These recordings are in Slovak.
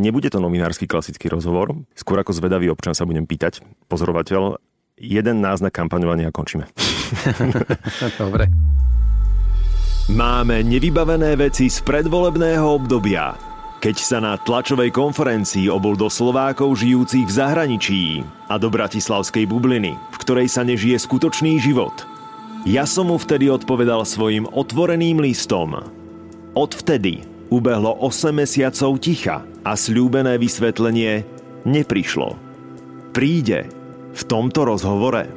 Nebude to novinársky klasický rozhovor, skôr ako zvedavý občan sa budem pýtať, pozorovateľ, jeden náznak kampaňovania a končíme. Dobre. Máme nevybavené veci z predvolebného obdobia. Keď sa na tlačovej konferencii obol do Slovákov žijúcich v zahraničí a do bratislavskej bubliny, v ktorej sa nežije skutočný život. Ja som mu vtedy odpovedal svojim otvoreným listom. Odvtedy ubehlo 8 mesiacov ticha a slúbené vysvetlenie neprišlo. Príde v tomto rozhovore.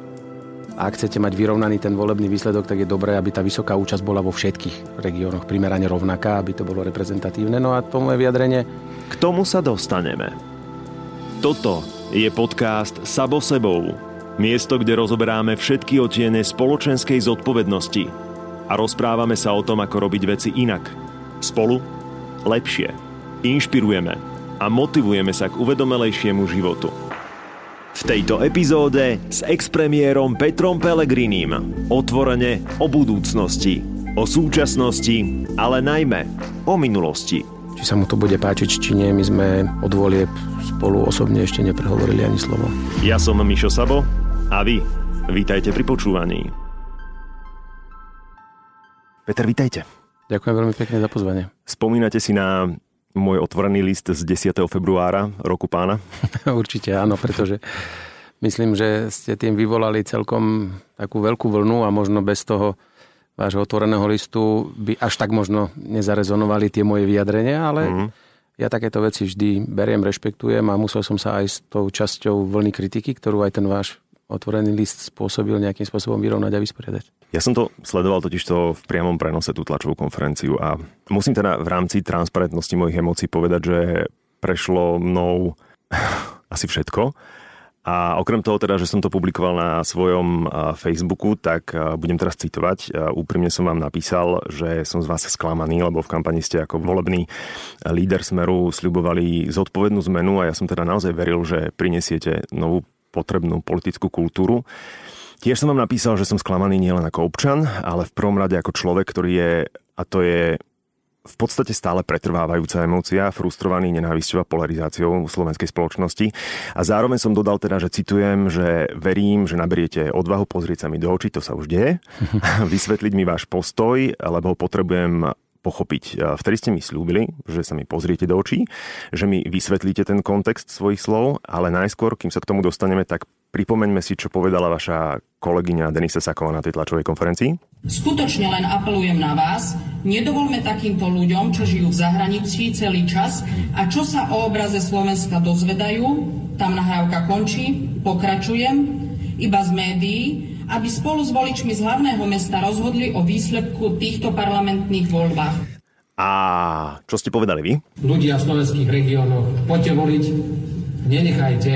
Ak chcete mať vyrovnaný ten volebný výsledok, tak je dobré, aby tá vysoká účasť bola vo všetkých regiónoch primerane rovnaká, aby to bolo reprezentatívne. No a to moje vyjadrenie... K tomu sa dostaneme. Toto je podcast Sabo sebou. Miesto, kde rozoberáme všetky otiene spoločenskej zodpovednosti a rozprávame sa o tom, ako robiť veci inak. Spolu lepšie. Inšpirujeme a motivujeme sa k uvedomelejšiemu životu. V tejto epizóde s expremiérom Petrom Pelegrinim otvorene o budúcnosti, o súčasnosti, ale najmä o minulosti. Či sa mu to bude páčiť, či nie, my sme od volieb spolu osobne ešte neprehovorili ani slovo. Ja som Mišo Sabo a vy, vítajte pri počúvaní. Peter, vítajte. Ďakujem veľmi pekne za pozvanie. Spomínate si na môj otvorený list z 10. februára roku pána? Určite áno, pretože myslím, že ste tým vyvolali celkom takú veľkú vlnu a možno bez toho vášho otvoreného listu by až tak možno nezarezonovali tie moje vyjadrenia, ale mm. ja takéto veci vždy beriem, rešpektujem a musel som sa aj s tou časťou vlny kritiky, ktorú aj ten váš otvorený list spôsobil nejakým spôsobom vyrovnať a vysporiadať. Ja som to sledoval totižto v priamom prenose tú tlačovú konferenciu a musím teda v rámci transparentnosti mojich emócií povedať, že prešlo mnou asi všetko. A okrem toho teda, že som to publikoval na svojom Facebooku, tak budem teraz citovať. Úprimne som vám napísal, že som z vás sklamaný, lebo v kampani ste ako volebný líder Smeru sľubovali zodpovednú zmenu a ja som teda naozaj veril, že prinesiete novú potrebnú politickú kultúru. Tiež som vám napísal, že som sklamaný nielen ako občan, ale v prvom rade ako človek, ktorý je, a to je v podstate stále pretrvávajúca emócia, frustrovaný nenávisťou a polarizáciou slovenskej spoločnosti. A zároveň som dodal teda, že citujem, že verím, že naberiete odvahu pozrieť sa mi do očí, to sa už deje, vysvetliť mi váš postoj, lebo ho potrebujem pochopiť. Vtedy ste mi slúbili, že sa mi pozriete do očí, že mi vysvetlíte ten kontext svojich slov, ale najskôr, kým sa k tomu dostaneme, tak pripomeňme si, čo povedala vaša kolegyňa Denisa Saková na tej tlačovej konferencii. Skutočne len apelujem na vás, nedovolme takýmto ľuďom, čo žijú v zahraničí celý čas a čo sa o obraze Slovenska dozvedajú, tam nahrávka končí, pokračujem, iba z médií, aby spolu s voličmi z hlavného mesta rozhodli o výsledku týchto parlamentných voľbách. A čo ste povedali vy? Ľudia v slovenských regiónoch, poďte voliť, nenechajte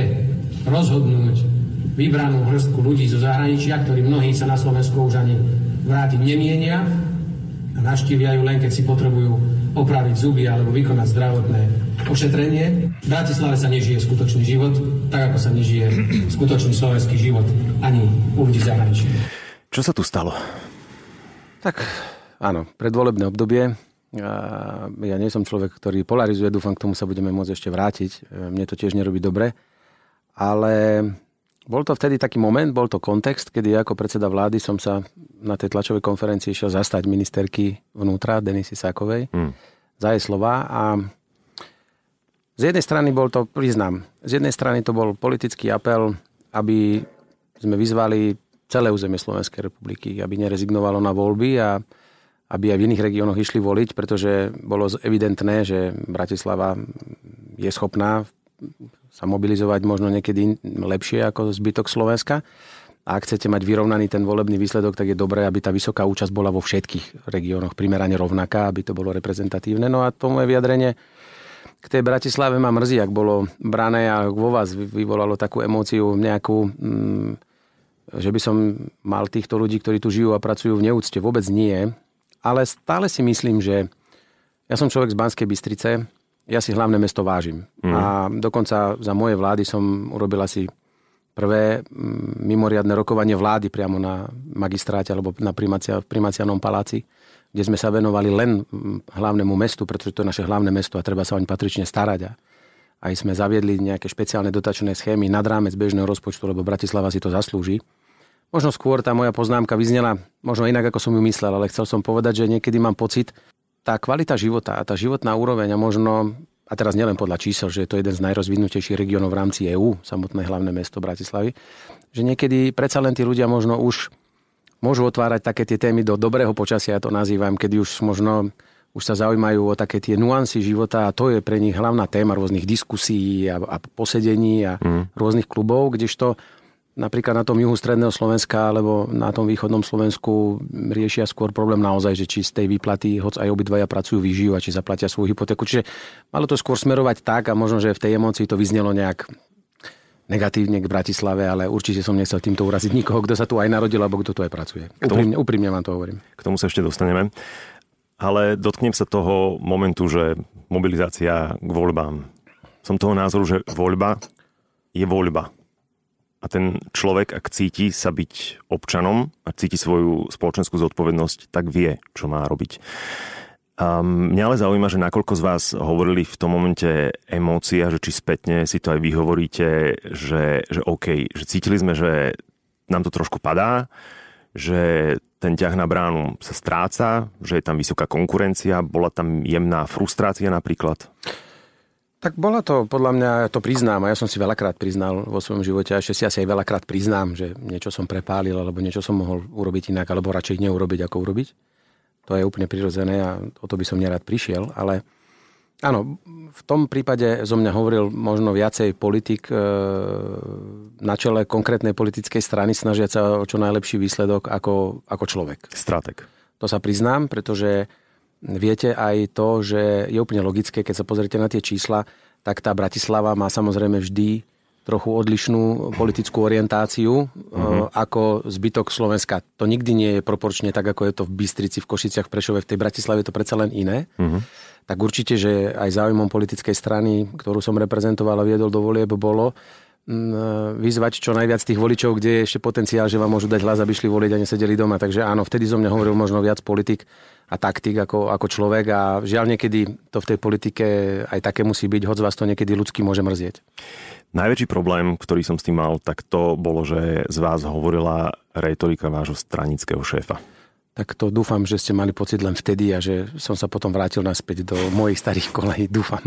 rozhodnúť vybranú hrstku ľudí zo zahraničia, ktorí mnohí sa na Slovensku už ani vrátiť nemienia a naštívia ju len, keď si potrebujú opraviť zuby alebo vykonať zdravotné ošetrenie. V Bratislave sa nežije skutočný život, tak ako sa nežije skutočný slovenský život ani u ľudí zahraničí. Čo sa tu stalo? Tak áno, predvolebné obdobie. Ja nie som človek, ktorý polarizuje, dúfam, k tomu sa budeme môcť ešte vrátiť. Mne to tiež nerobí dobre. Ale bol to vtedy taký moment, bol to kontext, kedy ako predseda vlády som sa na tej tlačovej konferencii išiel zastať ministerky vnútra Denisy Sákovej hmm. za jej slova a z jednej strany bol to, priznám, z jednej strany to bol politický apel, aby sme vyzvali celé územie Slovenskej republiky, aby nerezignovalo na voľby a aby aj v iných regiónoch išli voliť, pretože bolo evidentné, že Bratislava je schopná sa mobilizovať možno niekedy lepšie ako zbytok Slovenska. A ak chcete mať vyrovnaný ten volebný výsledok, tak je dobré, aby tá vysoká účasť bola vo všetkých regiónoch primerane rovnaká, aby to bolo reprezentatívne. No a to moje vyjadrenie k tej Bratislave ma mrzí, ak bolo brané a vo vás vyvolalo takú emóciu nejakú, mm, že by som mal týchto ľudí, ktorí tu žijú a pracujú v neúcte. Vôbec nie. Ale stále si myslím, že ja som človek z Banskej Bystrice, ja si hlavné mesto vážim. Mm. A dokonca za moje vlády som urobil asi prvé mm, mimoriadne rokovanie vlády priamo na magistráte alebo na primacia, primacianom paláci kde sme sa venovali len hlavnému mestu, pretože to je naše hlavné mesto a treba sa oň patrične starať. A aj sme zaviedli nejaké špeciálne dotačné schémy nad rámec bežného rozpočtu, lebo Bratislava si to zaslúži. Možno skôr tá moja poznámka vyznela možno inak, ako som ju myslel, ale chcel som povedať, že niekedy mám pocit, tá kvalita života a tá životná úroveň a možno, a teraz nielen podľa čísel, že je to jeden z najrozvinutejších regiónov v rámci EÚ, samotné hlavné mesto Bratislavy, že niekedy predsa len tí ľudia možno už môžu otvárať také tie témy do dobrého počasia, ja to nazývam, kedy už možno už sa zaujímajú o také tie nuancy života a to je pre nich hlavná téma rôznych diskusí a, a posedení a mm. rôznych klubov, kdežto napríklad na tom juhu stredného Slovenska alebo na tom východnom Slovensku riešia skôr problém naozaj, že či z tej výplaty, hoď aj obidvaja pracujú, vyžijú a či zaplatia svoju hypotéku. Čiže malo to skôr smerovať tak a možno, že v tej emocii to vyznelo nejak negatívne k Bratislave, ale určite som nechcel týmto uraziť nikoho, kto sa tu aj narodil, alebo kto tu aj pracuje. Tomu, úprimne, úprimne vám to hovorím. K tomu sa ešte dostaneme. Ale dotknem sa toho momentu, že mobilizácia k voľbám. Som toho názoru, že voľba je voľba a ten človek, ak cíti sa byť občanom a cíti svoju spoločenskú zodpovednosť, tak vie, čo má robiť. A mňa ale zaujíma, že nakoľko z vás hovorili v tom momente emócia, že či spätne si to aj vy hovoríte, že, že OK, že cítili sme, že nám to trošku padá, že ten ťah na bránu sa stráca, že je tam vysoká konkurencia, bola tam jemná frustrácia napríklad? Tak bola to, podľa mňa, to priznám, a ja som si veľakrát priznal vo svojom živote, a ešte si asi aj veľakrát priznám, že niečo som prepálil, alebo niečo som mohol urobiť inak, alebo radšej neurobiť, ako urobiť. To je úplne prirodzené a o to by som nerád prišiel, ale áno, v tom prípade zo mňa hovoril možno viacej politik e, na čele konkrétnej politickej strany snažiať sa o čo najlepší výsledok ako, ako človek. Stratek. To sa priznám, pretože Viete aj to, že je úplne logické, keď sa pozrite na tie čísla, tak tá Bratislava má samozrejme vždy trochu odlišnú politickú orientáciu uh-huh. ako zbytok Slovenska. To nikdy nie je proporčne tak, ako je to v Bystrici, v Košiciach, v Prešove, v tej Bratislave je to predsa len iné. Uh-huh. Tak určite, že aj záujmom politickej strany, ktorú som reprezentoval a viedol do volieb, bolo mm, vyzvať čo najviac tých voličov, kde je ešte potenciál, že vám môžu dať hlas, aby šli voliť a nesedeli doma. Takže áno, vtedy zo mňa hovoril možno viac politik a taktik ako, ako človek a žiaľ niekedy to v tej politike aj také musí byť, hoď z vás to niekedy ľudský môže mrzieť. Najväčší problém, ktorý som s tým mal, tak to bolo, že z vás hovorila retorika vášho stranického šéfa. Tak to dúfam, že ste mali pocit len vtedy a že som sa potom vrátil naspäť do mojich starých kolejí. Dúfam.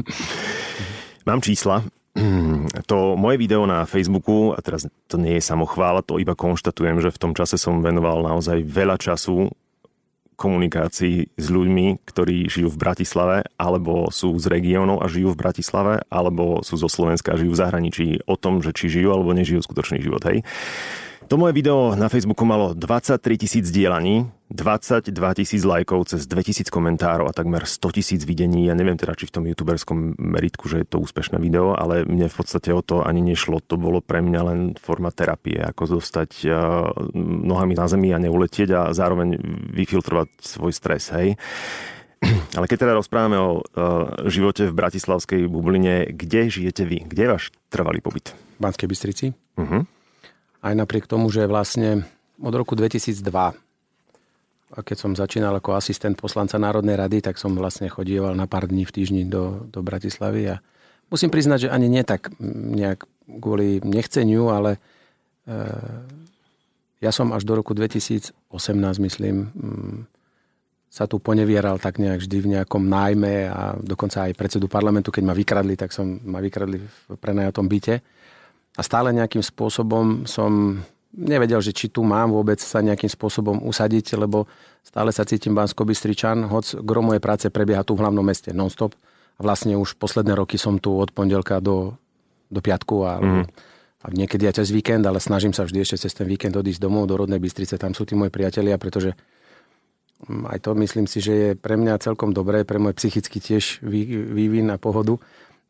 Mám čísla. To moje video na Facebooku, a teraz to nie je samochvála, to iba konštatujem, že v tom čase som venoval naozaj veľa času komunikácii s ľuďmi, ktorí žijú v Bratislave, alebo sú z regiónov a žijú v Bratislave, alebo sú zo Slovenska a žijú v zahraničí, o tom, že či žijú alebo nežijú skutočný život. Hej. To moje video na Facebooku malo 23 tisíc dielaní, 22 tisíc lajkov, cez 2000 komentárov a takmer 100 tisíc videní. Ja neviem teda, či v tom youtuberskom meritku, že je to úspešné video, ale mne v podstate o to ani nešlo. To bolo pre mňa len forma terapie, ako zostať nohami na zemi a neuletieť a zároveň vyfiltrovať svoj stres. Hej. Ale keď teda rozprávame o živote v bratislavskej bubline, kde žijete vy? Kde je váš trvalý pobyt? V Banskej Bystrici. Uh-huh aj napriek tomu, že vlastne od roku 2002, a keď som začínal ako asistent poslanca Národnej rady, tak som vlastne chodieval na pár dní v týždni do, do Bratislavy a musím priznať, že ani nie tak nejak kvôli nechceniu, ale e, ja som až do roku 2018, myslím, mm, sa tu ponevieral tak nejak vždy v nejakom nájme a dokonca aj predsedu parlamentu, keď ma vykradli, tak som ma vykradli v prenajatom byte a stále nejakým spôsobom som nevedel, že či tu mám vôbec sa nejakým spôsobom usadiť, lebo stále sa cítim bansko bystričan hoď gro mojej práce prebieha tu v hlavnom meste non-stop. A vlastne už posledné roky som tu od pondelka do, do piatku a, mm. a niekedy aj cez víkend, ale snažím sa vždy ešte cez ten víkend odísť domov do rodnej Bystrice, tam sú tí moji priatelia, pretože mm, aj to myslím si, že je pre mňa celkom dobré, pre môj psychický tiež vývin a pohodu,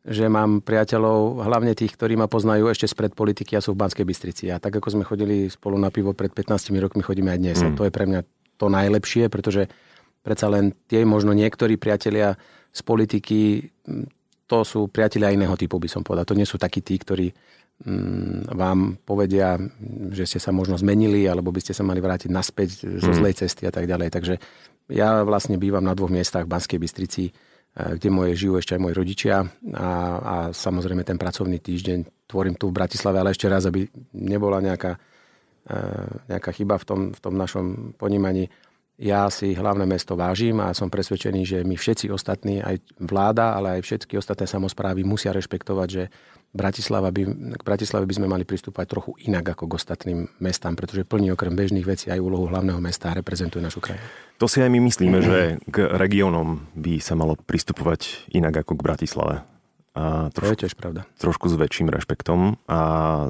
že mám priateľov, hlavne tých, ktorí ma poznajú ešte spred politiky a sú v Banskej Bystrici. A tak ako sme chodili spolu na pivo pred 15 rokmi, chodíme aj dnes. Mm. A to je pre mňa to najlepšie, pretože predsa len tie možno niektorí priatelia z politiky, to sú priatelia iného typu, by som povedal. To nie sú takí tí, ktorí mm, vám povedia, že ste sa možno zmenili, alebo by ste sa mali vrátiť naspäť zo mm. zlej cesty a tak ďalej. Takže ja vlastne bývam na dvoch miestach v Banskej Bystrici kde moje žijú ešte aj moji rodičia a, a samozrejme ten pracovný týždeň tvorím tu v Bratislave, ale ešte raz, aby nebola nejaká, nejaká chyba v tom, v tom našom ponímaní. Ja si hlavné mesto vážim a som presvedčený, že my všetci ostatní, aj vláda, ale aj všetky ostatné samozprávy musia rešpektovať, že Bratislava by, k Bratislave by sme mali pristúpať trochu inak ako k ostatným mestám, pretože plní okrem bežných vecí aj úlohu hlavného mesta a reprezentuje našu krajinu. To si aj my myslíme, že k regiónom by sa malo pristupovať inak ako k Bratislave. A trošku, to je tiež pravda. Trošku s väčším rešpektom a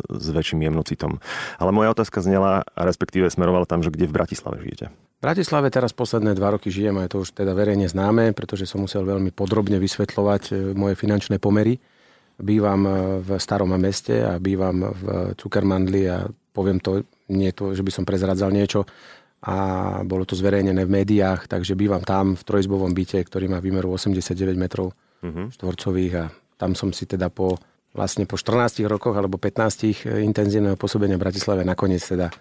s väčším jemnocitom. Ale moja otázka znela, respektíve smerovala tam, že kde v Bratislave žijete? V Bratislave teraz posledné dva roky žijem a je to už teda verejne známe, pretože som musel veľmi podrobne vysvetľovať e, moje finančné pomery bývam e, v starom meste a bývam v Cukermandli a poviem to, nie to, že by som prezradzal niečo. A bolo to zverejnené v médiách, takže bývam tam v trojizbovom byte, ktorý má výmeru 89 metrov uh-huh. štvorcových. A tam som si teda po vlastne po 14 rokoch alebo 15 e, intenzívneho pôsobenia v Bratislave nakoniec teda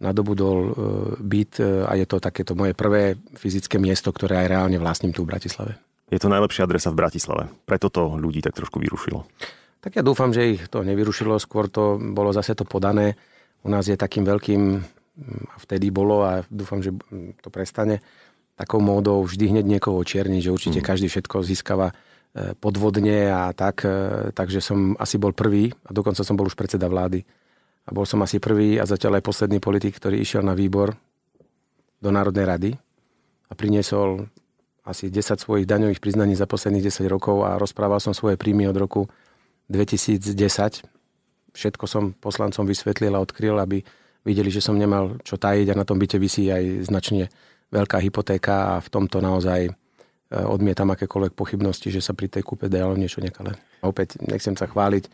nadobudol e, byt a je to takéto moje prvé fyzické miesto, ktoré aj reálne vlastním tu v Bratislave je to najlepšia adresa v Bratislave. Preto to ľudí tak trošku vyrušilo. Tak ja dúfam, že ich to nevyrušilo, skôr to bolo zase to podané. U nás je takým veľkým, a vtedy bolo a dúfam, že to prestane, takou módou vždy hneď niekoho čierniť, že určite mm. každý všetko získava e, podvodne a tak. E, takže som asi bol prvý a dokonca som bol už predseda vlády. A bol som asi prvý a zatiaľ aj posledný politik, ktorý išiel na výbor do Národnej rady a priniesol asi 10 svojich daňových priznaní za posledných 10 rokov a rozprával som svoje príjmy od roku 2010. Všetko som poslancom vysvetlil a odkryl, aby videli, že som nemal čo tajiť a na tom byte vysí aj značne veľká hypotéka a v tomto naozaj e, odmietam akékoľvek pochybnosti, že sa pri tej kúpe dalo niečo nekalé. Opäť nechcem sa chváliť.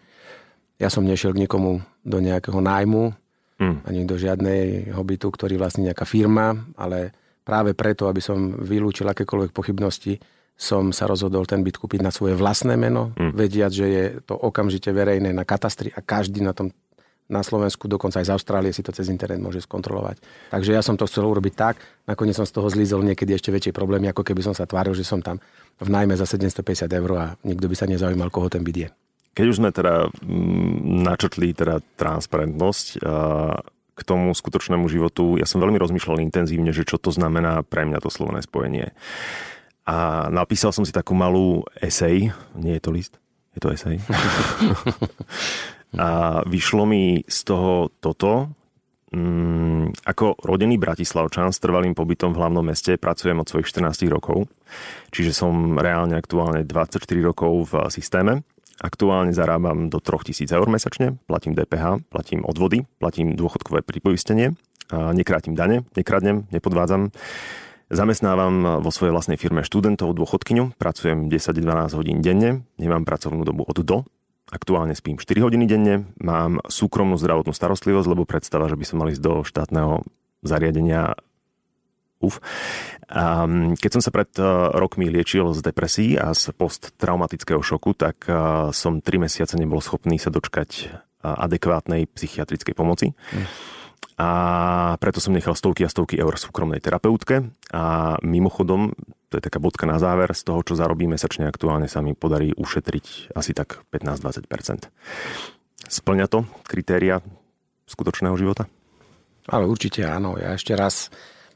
Ja som nešiel k nikomu do nejakého nájmu, mm. ani do žiadnej bytu, ktorý vlastne nejaká firma, ale práve preto, aby som vylúčil akékoľvek pochybnosti, som sa rozhodol ten byt kúpiť na svoje vlastné meno, mm. vediať, že je to okamžite verejné na katastri a každý na tom na Slovensku, dokonca aj z Austrálie si to cez internet môže skontrolovať. Takže ja som to chcel urobiť tak, nakoniec som z toho zlízol niekedy ešte väčšie problémy, ako keby som sa tváril, že som tam v najmä za 750 eur a nikto by sa nezaujímal, koho ten byt je. Keď už sme teda mm, načrtli teda transparentnosť, k tomu skutočnému životu, ja som veľmi rozmýšľal intenzívne, že čo to znamená pre mňa to slovné spojenie. A napísal som si takú malú esej, nie je to list, je to esej. a vyšlo mi z toho toto, mm, ako rodený bratislavčan s trvalým pobytom v hlavnom meste pracujem od svojich 14 rokov, čiže som reálne aktuálne 24 rokov v systéme Aktuálne zarábam do 3000 eur mesačne, platím DPH, platím odvody, platím dôchodkové pripoistenie, nekrátim dane, nekradnem, nepodvádzam. Zamestnávam vo svojej vlastnej firme študentov, dôchodkyňu, pracujem 10-12 hodín denne, nemám pracovnú dobu od do, aktuálne spím 4 hodiny denne, mám súkromnú zdravotnú starostlivosť, lebo predstava, že by som mal ísť do štátneho zariadenia uf. Keď som sa pred e, rokmi liečil z depresí a z posttraumatického šoku, tak e, som 3 mesiace nebol schopný sa dočkať e, adekvátnej psychiatrickej pomoci. A preto som nechal stovky a stovky eur súkromnej terapeutke. A mimochodom, to je taká bodka na záver, z toho, čo zarobím mesačne aktuálne, sa mi podarí ušetriť asi tak 15-20%. Splňa to kritéria skutočného života? Ale určite áno. Ja ešte raz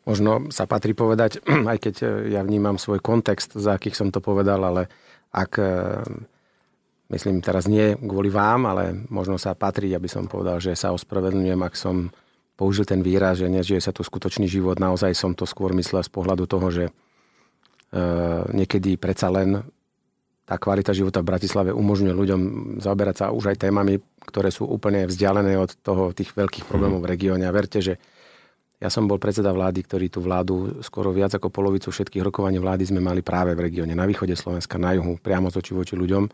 možno sa patrí povedať, aj keď e, ja vnímam svoj kontext, za akých som to povedal, ale ak, e, myslím teraz nie kvôli vám, ale možno sa patrí, aby som povedal, že sa ospravedlňujem, ak som použil ten výraz, že nežije sa tu skutočný život. Naozaj som to skôr myslel z pohľadu toho, že e, niekedy predsa len tá kvalita života v Bratislave umožňuje ľuďom zaoberať sa už aj témami, ktoré sú úplne vzdialené od toho, tých veľkých problémov v regióne. A verte, že ja som bol predseda vlády, ktorý tú vládu skoro viac ako polovicu všetkých rokovaní vlády sme mali práve v regióne, na východe Slovenska, na juhu, priamo z oči voči ľuďom.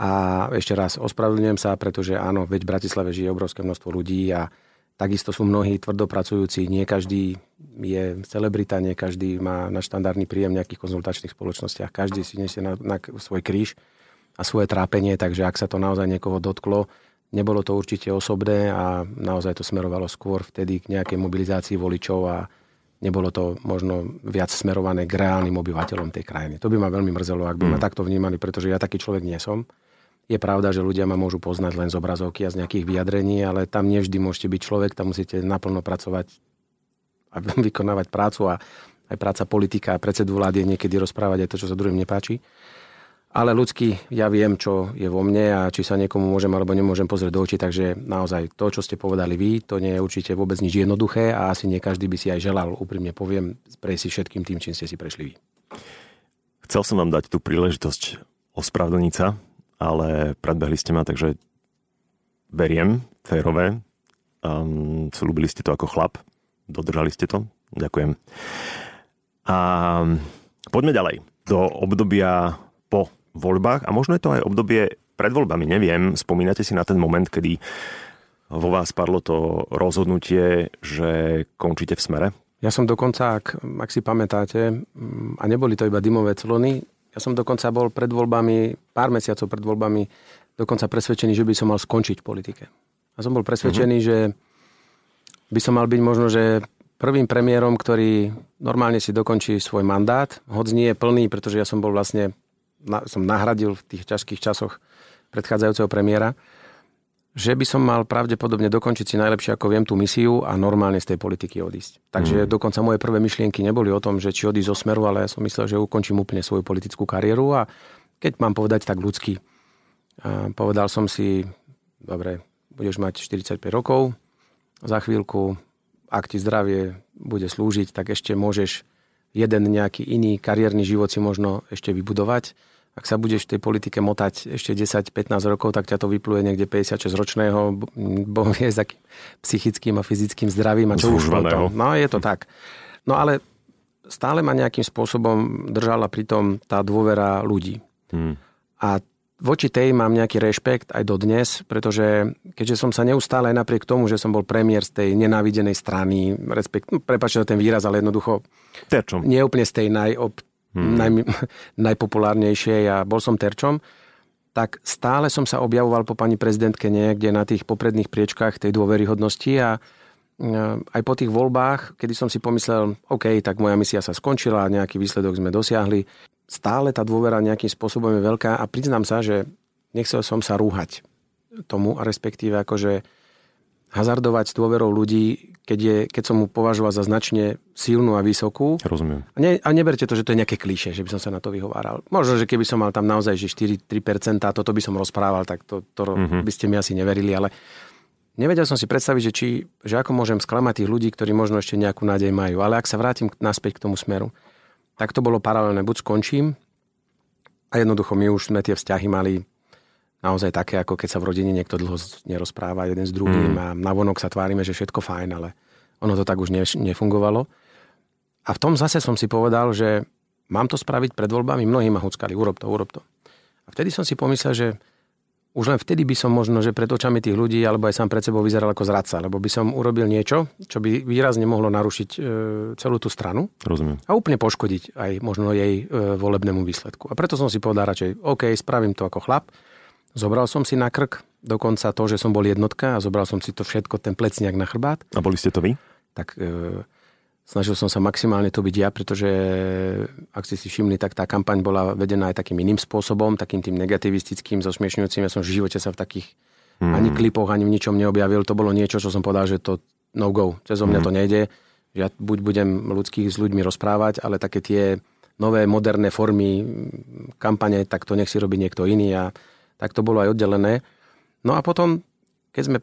A ešte raz ospravedlňujem sa, pretože áno, veď v Bratislave žije obrovské množstvo ľudí a takisto sú mnohí tvrdopracujúci. Nie každý je celebrita, nie každý má na štandardný príjem v nejakých konzultačných spoločnostiach. Každý si nesie na, na svoj kríž a svoje trápenie, takže ak sa to naozaj niekoho dotklo, Nebolo to určite osobné a naozaj to smerovalo skôr vtedy k nejakej mobilizácii voličov a nebolo to možno viac smerované k reálnym obyvateľom tej krajiny. To by ma veľmi mrzelo, ak by mm. ma takto vnímali, pretože ja taký človek nie som. Je pravda, že ľudia ma môžu poznať len z obrazovky a z nejakých vyjadrení, ale tam nevždy môžete byť človek, tam musíte naplno pracovať a vykonávať prácu a aj práca politika a predsedu vlády je niekedy rozprávať aj to, čo sa druhým nepáči. Ale ľudský, ja viem, čo je vo mne a či sa niekomu môžem alebo nemôžem pozrieť do očí, takže naozaj to, čo ste povedali vy, to nie je určite vôbec nič jednoduché a asi nie každý by si aj želal, úprimne poviem, prejsť si všetkým tým, čím ste si prešli vy. Chcel som vám dať tú príležitosť ospravedlniť sa ale predbehli ste ma, takže beriem, férové. Um, slúbili ste to ako chlap, dodržali ste to, ďakujem. A poďme ďalej. Do obdobia po voľbách, a možno je to aj obdobie pred voľbami, neviem, spomínate si na ten moment, kedy vo vás padlo to rozhodnutie, že končíte v smere? Ja som dokonca, ak, ak si pamätáte, a neboli to iba dymové clony, ja som dokonca bol pred voľbami, pár mesiacov pred voľbami, dokonca presvedčený, že by som mal skončiť v politike. A som bol presvedčený, uh-huh. že by som mal byť možno, že prvým premiérom, ktorý normálne si dokončí svoj mandát, hoď nie je plný, pretože ja som bol vlastne, som nahradil v tých ťažkých časoch predchádzajúceho premiéra že by som mal pravdepodobne dokončiť si najlepšie ako viem tú misiu a normálne z tej politiky odísť. Takže mm. dokonca moje prvé myšlienky neboli o tom, že či odísť zo smeru, ale ja som myslel, že ukončím úplne svoju politickú kariéru a keď mám povedať tak ľudsky, povedal som si, dobre, budeš mať 45 rokov, za chvíľku, ak ti zdravie bude slúžiť, tak ešte môžeš jeden nejaký iný kariérny život si možno ešte vybudovať ak sa budeš v tej politike motať ešte 10-15 rokov, tak ťa to vypluje niekde 56-ročného, bo vie s akým psychickým a fyzickým zdravím a čo už potom. No je to tak. No ale stále ma nejakým spôsobom držala pritom tá dôvera ľudí. Hmm. A voči tej mám nejaký rešpekt aj dodnes, pretože keďže som sa neustále aj napriek tomu, že som bol premiér z tej nenávidenej strany, respekt, no, prepáčte ten výraz, ale jednoducho Terčom. nie úplne z tej najop, hmm. naj, najpopulárnejšie a bol som terčom, tak stále som sa objavoval po pani prezidentke niekde na tých popredných priečkách tej dôveryhodnosti a aj po tých voľbách, kedy som si pomyslel, OK, tak moja misia sa skončila, nejaký výsledok sme dosiahli, stále tá dôvera nejakým spôsobom je veľká a priznám sa, že nechcel som sa rúhať tomu, a respektíve akože hazardovať s dôverou ľudí, keď, je, keď som mu považoval za značne silnú a vysokú. Rozumiem. A, ne, a neberte to, že to je nejaké klíše, že by som sa na to vyhováral. Možno, že keby som mal tam naozaj že 4-3% a toto by som rozprával, tak to, to mm-hmm. by ste mi asi neverili, ale nevedel som si predstaviť, že, či, že ako môžem sklamať tých ľudí, ktorí možno ešte nejakú nádej majú. Ale ak sa vrátim naspäť k tomu smeru, tak to bolo paralelné. Buď skončím a jednoducho my už sme tie vzťahy mali naozaj také, ako keď sa v rodine niekto dlho nerozpráva jeden s druhým mm. a navonok sa tvárime, že všetko fajn, ale ono to tak už nefungovalo. A v tom zase som si povedal, že mám to spraviť pred voľbami, mnohí ma huckali, urob to, urob to. A vtedy som si pomyslel, že už len vtedy by som možno, že pred očami tých ľudí alebo aj sám pred sebou vyzeral ako zradca, lebo by som urobil niečo, čo by výrazne mohlo narušiť e, celú tú stranu. Rozumiem. A úplne poškodiť aj možno jej e, volebnému výsledku. A preto som si povedal radšej, OK, spravím to ako chlap, Zobral som si na krk dokonca to, že som bol jednotka a zobral som si to všetko, ten plecniak na chrbát. A boli ste to vy? Tak e, snažil som sa maximálne to byť ja, pretože ak ste si všimli, tak tá kampaň bola vedená aj takým iným spôsobom, takým tým negativistickým, zosmiešňujúcim. Ja som v živote sa v takých mm. ani klipoch, ani v ničom neobjavil. To bolo niečo, čo som povedal, že to no go. Cez mňa mm. to nejde. Ja buď budem ľudských s ľuďmi rozprávať, ale také tie nové moderné formy kampane, tak to nech si robí niekto iný a tak to bolo aj oddelené. No a potom, keď sme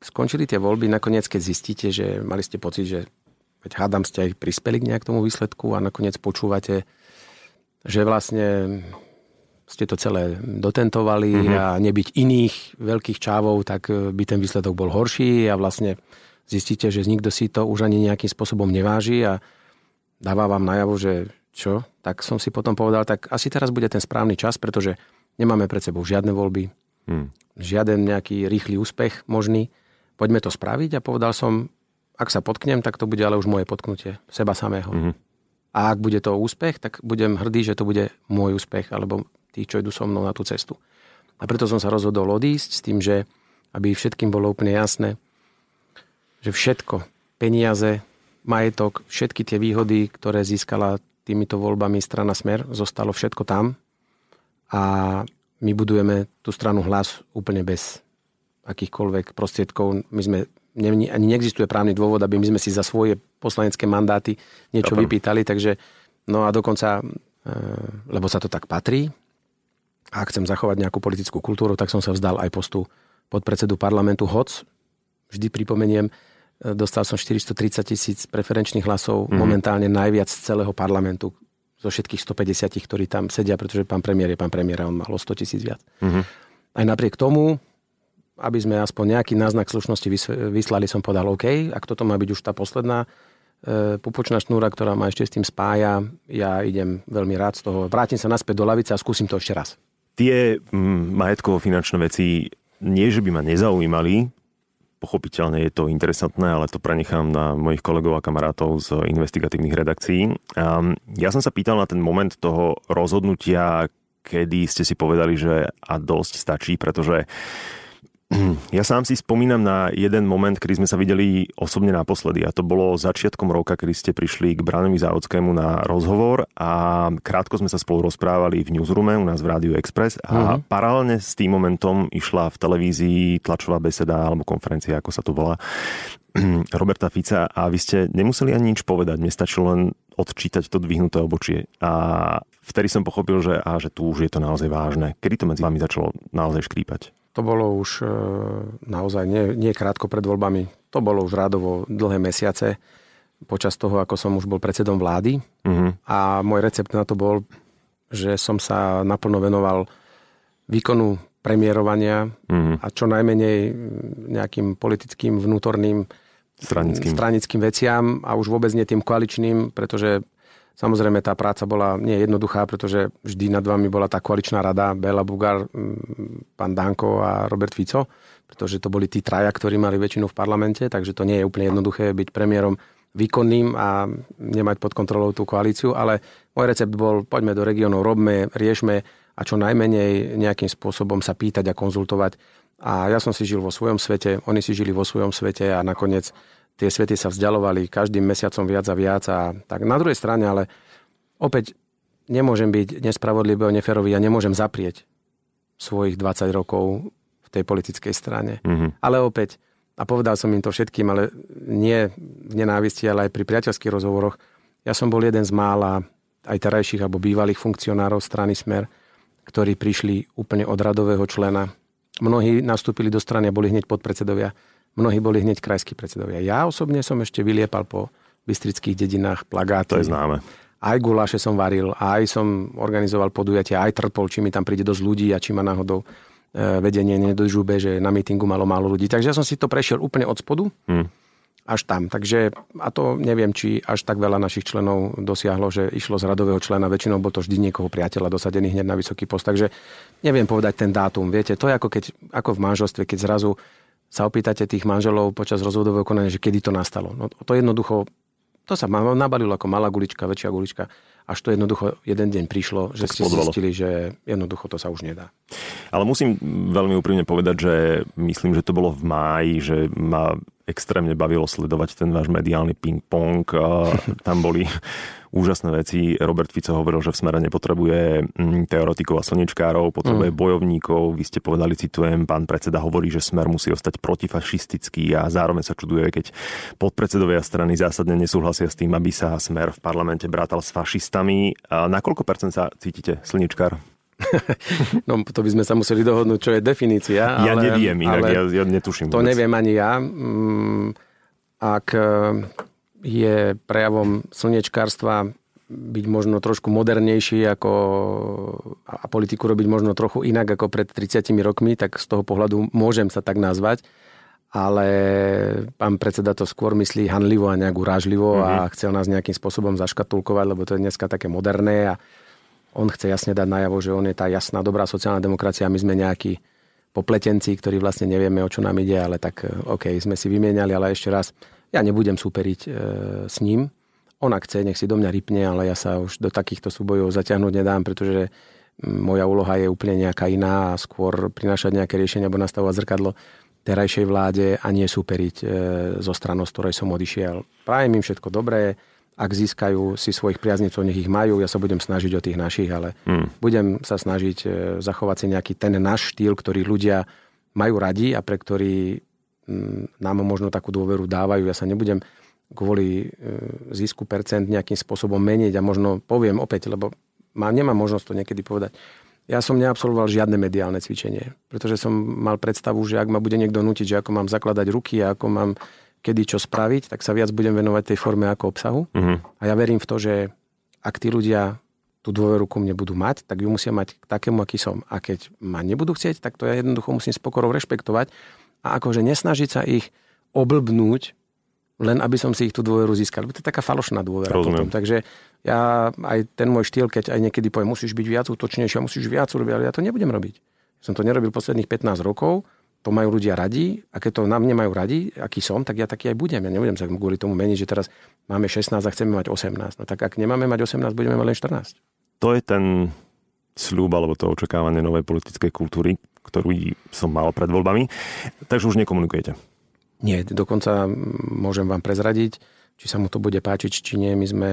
skončili tie voľby, nakoniec, keď zistíte, že mali ste pocit, že veď hádam ste aj prispeli k nejak tomu výsledku a nakoniec počúvate, že vlastne ste to celé dotentovali mm-hmm. a nebyť iných veľkých čávov, tak e, by ten výsledok bol horší a vlastne zistíte, že nikto si to už ani nejakým spôsobom neváži a dáva vám najavo, že čo, tak som si potom povedal, tak asi teraz bude ten správny čas, pretože Nemáme pred sebou žiadne voľby, hmm. žiaden nejaký rýchly úspech možný. Poďme to spraviť a povedal som, ak sa potknem, tak to bude ale už moje potknutie seba samého. Hmm. A ak bude to úspech, tak budem hrdý, že to bude môj úspech, alebo tí, čo idú so mnou na tú cestu. A preto som sa rozhodol odísť s tým, že aby všetkým bolo úplne jasné, že všetko, peniaze, majetok, všetky tie výhody, ktoré získala týmito voľbami strana Smer, zostalo všetko tam a my budujeme tú stranu hlas úplne bez akýchkoľvek prostriedkov. My sme, ani neexistuje právny dôvod, aby my sme si za svoje poslanecké mandáty niečo Chápam. vypýtali, takže no a dokonca, e, lebo sa to tak patrí, a ak chcem zachovať nejakú politickú kultúru, tak som sa vzdal aj postu podpredsedu parlamentu HOC. Vždy pripomeniem, e, dostal som 430 tisíc preferenčných hlasov, mm-hmm. momentálne najviac z celého parlamentu, zo všetkých 150, ktorí tam sedia, pretože pán premiér je pán premiér a on mal 100 tisíc viac. Mm-hmm. Aj napriek tomu, aby sme aspoň nejaký náznak slušnosti vyslali, som podal OK, ak toto má byť už tá posledná e, pupočná šnúra, ktorá ma ešte s tým spája, ja idem veľmi rád z toho. Vrátim sa naspäť do lavice a skúsim to ešte raz. Tie mm, majetkovo-finančné veci nie, že by ma nezaujímali, pochopiteľne je to interesantné, ale to prenechám na mojich kolegov a kamarátov z investigatívnych redakcií. Ja som sa pýtal na ten moment toho rozhodnutia, kedy ste si povedali, že a dosť stačí, pretože Ja sám si spomínam na jeden moment, kedy sme sa videli osobne naposledy a to bolo začiatkom roka, kedy ste prišli k Branovi Závodskému na rozhovor a krátko sme sa spolu rozprávali v newsroome u nás v Rádiu Express a mm-hmm. paralelne s tým momentom išla v televízii tlačová beseda alebo konferencia, ako sa to volá, Roberta Fica a vy ste nemuseli ani nič povedať, mne stačilo len odčítať to dvihnuté obočie a vtedy som pochopil, že, a, že tu už je to naozaj vážne. Kedy to medzi vami začalo naozaj škrípať? To bolo už e, naozaj nie, nie krátko pred voľbami, to bolo už rádovo dlhé mesiace počas toho, ako som už bol predsedom vlády. Uh-huh. A môj recept na to bol, že som sa naplno venoval výkonu premiérovania uh-huh. a čo najmenej nejakým politickým vnútorným stranickým. stranickým veciam a už vôbec nie tým koaličným, pretože Samozrejme, tá práca bola nie jednoduchá, pretože vždy nad vami bola tá koaličná rada, Bela Bugar, pán Danko a Robert Fico, pretože to boli tí traja, ktorí mali väčšinu v parlamente, takže to nie je úplne jednoduché byť premiérom výkonným a nemať pod kontrolou tú koalíciu, ale môj recept bol, poďme do regiónov, robme, riešme a čo najmenej nejakým spôsobom sa pýtať a konzultovať. A ja som si žil vo svojom svete, oni si žili vo svojom svete a nakoniec tie svety sa vzdialovali každým mesiacom viac a viac. A tak na druhej strane, ale opäť nemôžem byť nespravodlivý a neferový a nemôžem zaprieť svojich 20 rokov v tej politickej strane. Mm-hmm. Ale opäť, a povedal som im to všetkým, ale nie v nenávisti, ale aj pri priateľských rozhovoroch, ja som bol jeden z mála aj terajších alebo bývalých funkcionárov strany Smer, ktorí prišli úplne od radového člena. Mnohí nastúpili do strany a boli hneď podpredsedovia mnohí boli hneď krajskí predsedovia. Ja osobne som ešte vyliepal po bystrických dedinách plagáty. To je známe. Aj guláše som varil, aj som organizoval podujatia, aj trpol, či mi tam príde dosť ľudí a či ma náhodou e, vedenie nedožube, že na mítingu malo málo ľudí. Takže ja som si to prešiel úplne od spodu hmm. až tam. Takže, a to neviem, či až tak veľa našich členov dosiahlo, že išlo z radového člena. Väčšinou bol to vždy niekoho priateľa dosadený hneď na vysoký post. Takže neviem povedať ten dátum. Viete, to je ako, keď, ako v manželstve, keď zrazu sa opýtate tých manželov počas rozvodového konania, že kedy to nastalo. No to jednoducho, to sa nabalilo ako malá gulička, väčšia gulička, až to jednoducho jeden deň prišlo, že tak ste spodvalo. zistili, že jednoducho to sa už nedá. Ale musím veľmi úprimne povedať, že myslím, že to bolo v máji, že ma extrémne bavilo sledovať ten váš mediálny ping-pong. Tam boli úžasné veci. Robert Fico hovoril, že v smere nepotrebuje mm, teoretikov a slnečkárov, potrebuje mm. bojovníkov. Vy ste povedali, citujem, pán predseda hovorí, že smer musí ostať protifašistický a zároveň sa čuduje, keď podpredsedovia strany zásadne nesúhlasia s tým, aby sa smer v parlamente brátal s fašistami. A na koľko percent sa cítite slnečkár? no to by sme sa museli dohodnúť, čo je definícia. Ja ale, neviem, inak ale ja, ja netuším. To vôbec. neviem ani ja. Mm, ak je prejavom slnečkárstva byť možno trošku modernejší ako, a politiku robiť možno trochu inak ako pred 30 rokmi, tak z toho pohľadu môžem sa tak nazvať. Ale pán predseda to skôr myslí hanlivo a nejak urážlivo mm-hmm. a mhm. chcel nás nejakým spôsobom zaškatulkovať, lebo to je dneska také moderné a on chce jasne dať najavo, že on je tá jasná, dobrá sociálna demokracia a my sme nejakí popletenci, ktorí vlastne nevieme, o čo nám ide, ale tak OK, sme si vymieniali, ale ešte raz, ja nebudem súperiť e, s ním. On ak chce, nech si do mňa rypne, ale ja sa už do takýchto súbojov zaťahnuť nedám, pretože moja úloha je úplne nejaká iná a skôr prinášať nejaké riešenia alebo nastavovať zrkadlo terajšej vláde a nie superiť e, zo stranou, z ktorej som odišiel. Prajem im všetko dobré, ak získajú si svojich priaznicov, nech ich majú, ja sa budem snažiť o tých našich, ale hmm. budem sa snažiť e, zachovať si nejaký ten náš štýl, ktorý ľudia majú radi a pre ktorý nám možno takú dôveru dávajú. Ja sa nebudem kvôli e, zisku percent nejakým spôsobom meniť a možno poviem opäť, lebo má, nemám možnosť to niekedy povedať. Ja som neabsolvoval žiadne mediálne cvičenie, pretože som mal predstavu, že ak ma bude niekto nutiť, že ako mám zakladať ruky a ako mám kedy čo spraviť, tak sa viac budem venovať tej forme ako obsahu. Uh-huh. A ja verím v to, že ak tí ľudia tú dôveru ku mne budú mať, tak ju musia mať k takému, aký som. A keď ma nebudú chcieť, tak to ja jednoducho musím s pokorou rešpektovať a akože nesnažiť sa ich oblbnúť, len aby som si ich tú dôveru získal. To je taká falošná dôvera Rozumiem. potom. Takže ja aj ten môj štýl, keď aj niekedy poviem, musíš byť viac útočnejší musíš viac urobiť, ale ja to nebudem robiť. Som to nerobil posledných 15 rokov, to majú ľudia radi a keď to nám nemajú radi, aký som, tak ja taký aj budem. Ja nebudem sa kvôli tomu meniť, že teraz máme 16 a chceme mať 18. No tak ak nemáme mať 18, budeme mať len 14. To je ten sľub alebo to očakávanie novej politickej kultúry, ktorú som mal pred voľbami. Takže už nekomunikujete. Nie, dokonca môžem vám prezradiť, či sa mu to bude páčiť, či nie. My sme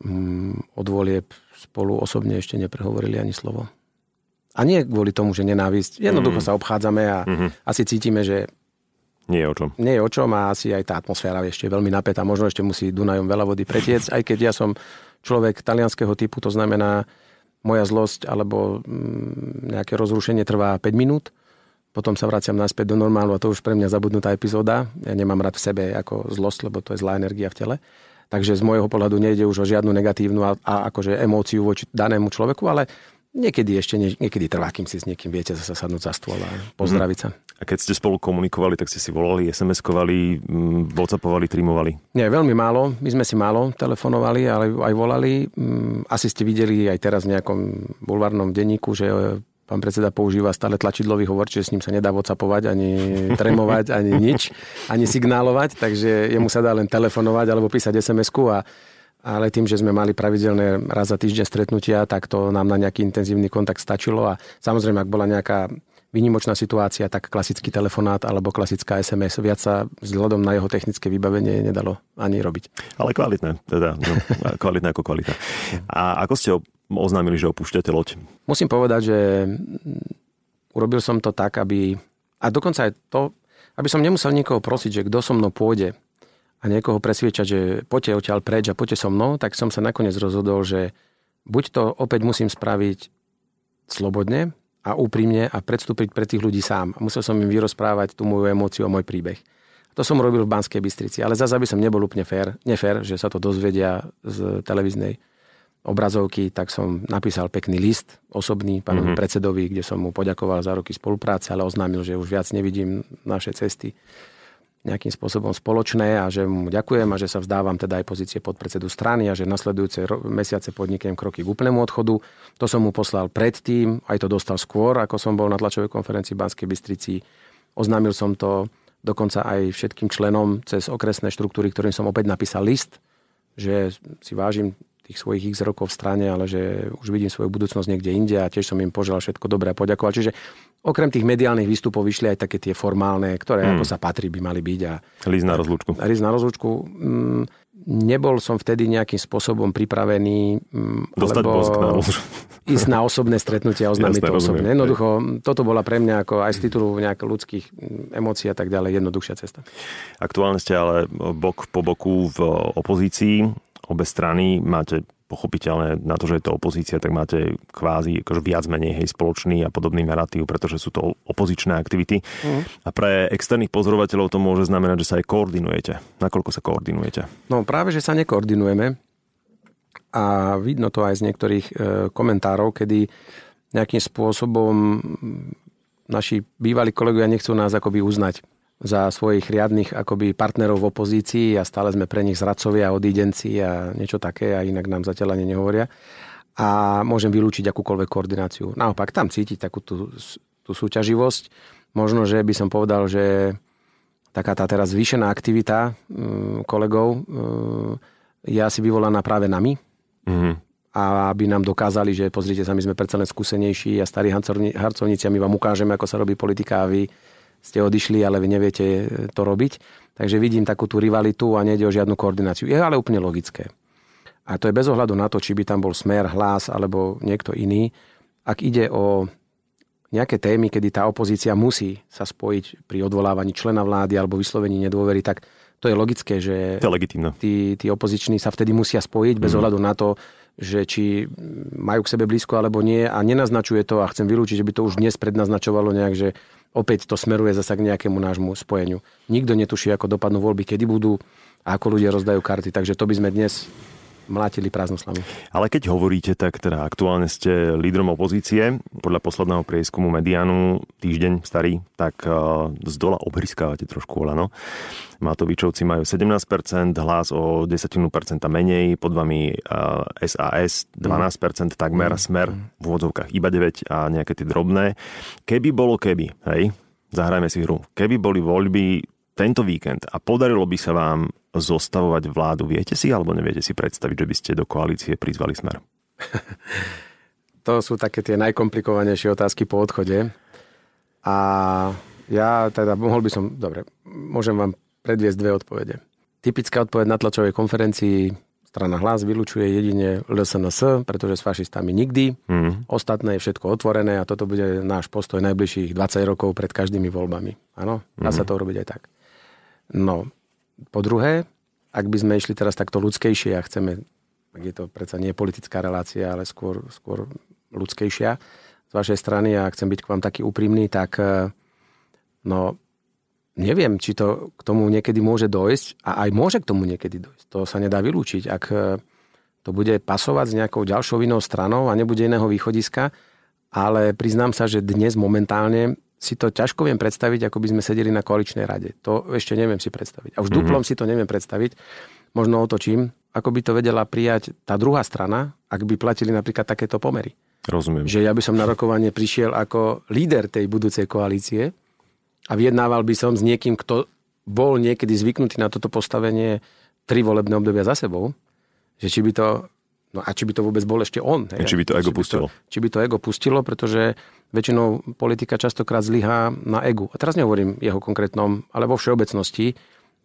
mm, od volieb spolu osobne ešte neprehovorili ani slovo. A nie kvôli tomu, že nenávisť. Jednoducho mm. sa obchádzame a mm-hmm. asi cítime, že nie je o čom. Nie je o čom a asi aj tá atmosféra je ešte veľmi napätá. Možno ešte musí Dunajom veľa vody pretiecť, aj keď ja som človek talianského typu, to znamená moja zlosť alebo mm, nejaké rozrušenie trvá 5 minút potom sa vraciam naspäť do normálu a to už pre mňa zabudnutá epizóda. Ja nemám rád v sebe ako zlosť, lebo to je zlá energia v tele. Takže z môjho pohľadu nejde už o žiadnu negatívnu a, a akože emóciu voči danému človeku, ale niekedy ešte, nie, niekedy trvá, kým si s niekým viete zase sadnúť za stôl a pozdraviť sa. A keď ste spolu komunikovali, tak ste si volali, SMS-kovali, mm, whatsappovali, trimovali? Nie, veľmi málo. My sme si málo telefonovali, ale aj volali. Mm, asi ste videli aj teraz v nejakom bulvárnom denníku, že Pán predseda používa stále tlačidlový hovor, čiže s ním sa nedá whatsappovať, ani tremovať, ani nič, ani signálovať, takže jemu sa dá len telefonovať alebo písať SMS-ku a ale tým, že sme mali pravidelné raz za týždeň stretnutia, tak to nám na nejaký intenzívny kontakt stačilo a samozrejme, ak bola nejaká výnimočná situácia, tak klasický telefonát alebo klasická SMS. Viac sa vzhľadom na jeho technické vybavenie nedalo ani robiť. Ale kvalitné, teda no, kvalitné ako kvalita. A ako ste oznámili, že opúšťate loď? Musím povedať, že urobil som to tak, aby... A dokonca aj to, aby som nemusel nikoho prosiť, že kto so mnou pôjde a niekoho presviečať, že poďte odtiaľ preč a poďte so mnou, tak som sa nakoniec rozhodol, že buď to opäť musím spraviť slobodne a úprimne a predstúpiť pre tých ľudí sám. Musel som im vyrozprávať tú moju emóciu a môj príbeh. To som robil v Banskej Bystrici, ale zase by som nebol úplne fér, nefér, že sa to dozvedia z televíznej obrazovky, tak som napísal pekný list osobný pánovi mm-hmm. predsedovi, kde som mu poďakoval za roky spolupráce, ale oznámil, že už viac nevidím naše cesty nejakým spôsobom spoločné a že mu ďakujem a že sa vzdávam teda aj pozície podpredsedu strany a že nasledujúce mesiace podniknem kroky k úplnému odchodu. To som mu poslal predtým, aj to dostal skôr, ako som bol na tlačovej konferencii v Banskej Bystrici. Oznámil som to dokonca aj všetkým členom cez okresné štruktúry, ktorým som opäť napísal list, že si vážim tých svojich x rokov v strane, ale že už vidím svoju budúcnosť niekde inde a tiež som im poželal všetko dobré a poďakoval. Čiže okrem tých mediálnych výstupov vyšli aj také tie formálne, ktoré hmm. ako sa patrí, by mali byť. A, Líz na rozlúčku. Líz na rozlúčku. Mm, nebol som vtedy nejakým spôsobom pripravený mm, Dostať bosk na ísť na osobné stretnutie a oznámiť to osobne. Jednoducho, toto bola pre mňa ako aj z titulu nejakých ľudských mm, emócií a tak ďalej jednoduchšia cesta. Aktuálne ste ale bok po boku v opozícii obe strany máte pochopiteľne na to, že je to opozícia, tak máte kvázi akože viac menej hej, spoločný a podobný narratív, pretože sú to opozičné aktivity. Mm. A pre externých pozorovateľov to môže znamenať, že sa aj koordinujete. Nakoľko sa koordinujete? No práve, že sa nekoordinujeme a vidno to aj z niektorých e, komentárov, kedy nejakým spôsobom naši bývalí kolegovia nechcú nás akoby uznať za svojich riadnych akoby partnerov v opozícii a stále sme pre nich zradcovia, odídenci a niečo také a inak nám zatiaľ ani nehovoria. A môžem vylúčiť akúkoľvek koordináciu. Naopak, tam cítiť takú tú, tú súťaživosť. Možno, že by som povedal, že taká tá teraz zvýšená aktivita um, kolegov um, je asi vyvolaná práve nami. Mm-hmm. A aby nám dokázali, že pozrite sa, my sme predsa len skúsenejší a starí harcovníci a my vám ukážeme, ako sa robí politika a vy ste odišli, ale vy neviete to robiť. Takže vidím takú tú rivalitu a nejde o žiadnu koordináciu. Je ale úplne logické. A to je bez ohľadu na to, či by tam bol smer, hlas alebo niekto iný. Ak ide o nejaké témy, kedy tá opozícia musí sa spojiť pri odvolávaní člena vlády alebo vyslovení nedôvery, tak to je logické, že to je tí, tí opoziční sa vtedy musia spojiť bez mm. ohľadu na to, že či majú k sebe blízko alebo nie a nenaznačuje to a chcem vylúčiť, že by to už dnes prednaznačovalo nejak, že opäť to smeruje zasa k nejakému nášmu spojeniu. Nikto netuší, ako dopadnú voľby, kedy budú a ako ľudia rozdajú karty, takže to by sme dnes mlátili prázdnu slamu. Ale keď hovoríte, tak teda aktuálne ste lídrom opozície. Podľa posledného prieskumu Medianu, týždeň starý, tak uh, z dola obriskávate trošku Olano. Matovičovci majú 17%, hlas o 10% menej, pod vami SAS 12%, takmer mm. smer v úvodzovkách iba 9 a nejaké tie drobné. Keby bolo keby, hej, zahrajme si hru. Keby boli voľby tento víkend a podarilo by sa vám zostavovať vládu, viete si alebo neviete si predstaviť, že by ste do koalície prizvali smer? to sú také tie najkomplikovanejšie otázky po odchode. A ja teda mohol by som, dobre, môžem vám predviesť dve odpovede. Typická odpoveď na tlačovej konferencii strana hlas vylučuje jedine LSNS, pretože s fašistami nikdy. Mm. Ostatné je všetko otvorené a toto bude náš postoj najbližších 20 rokov pred každými voľbami. Áno, dá mm. sa to urobiť aj tak. No, po druhé, ak by sme išli teraz takto ľudskejšie a chceme, ak je to predsa nie politická relácia, ale skôr, skôr ľudskejšia z vašej strany a chcem byť k vám taký úprimný, tak eh, no, neviem, či to k tomu niekedy môže dojsť a aj môže k tomu niekedy dojsť. To sa nedá vylúčiť. Ak eh, to bude pasovať s nejakou ďalšou inou stranou a nebude iného východiska, ale priznám sa, že dnes momentálne si to ťažko viem predstaviť, ako by sme sedeli na koaličnej rade. To ešte neviem si predstaviť. A už mm-hmm. duplom si to neviem predstaviť. Možno otočím, ako by to vedela prijať tá druhá strana, ak by platili napríklad takéto pomery. Rozumiem. Že ja by som na rokovanie prišiel ako líder tej budúcej koalície a vyjednával by som s niekým, kto bol niekedy zvyknutý na toto postavenie tri volebné obdobia za sebou, že či by to No a či by to vôbec bol ešte on. Hej? Či by to ego či pustilo. By to, či by to ego pustilo, pretože väčšinou politika častokrát zlyhá na egu. A teraz nehovorím jeho konkrétnom, ale vo všeobecnosti.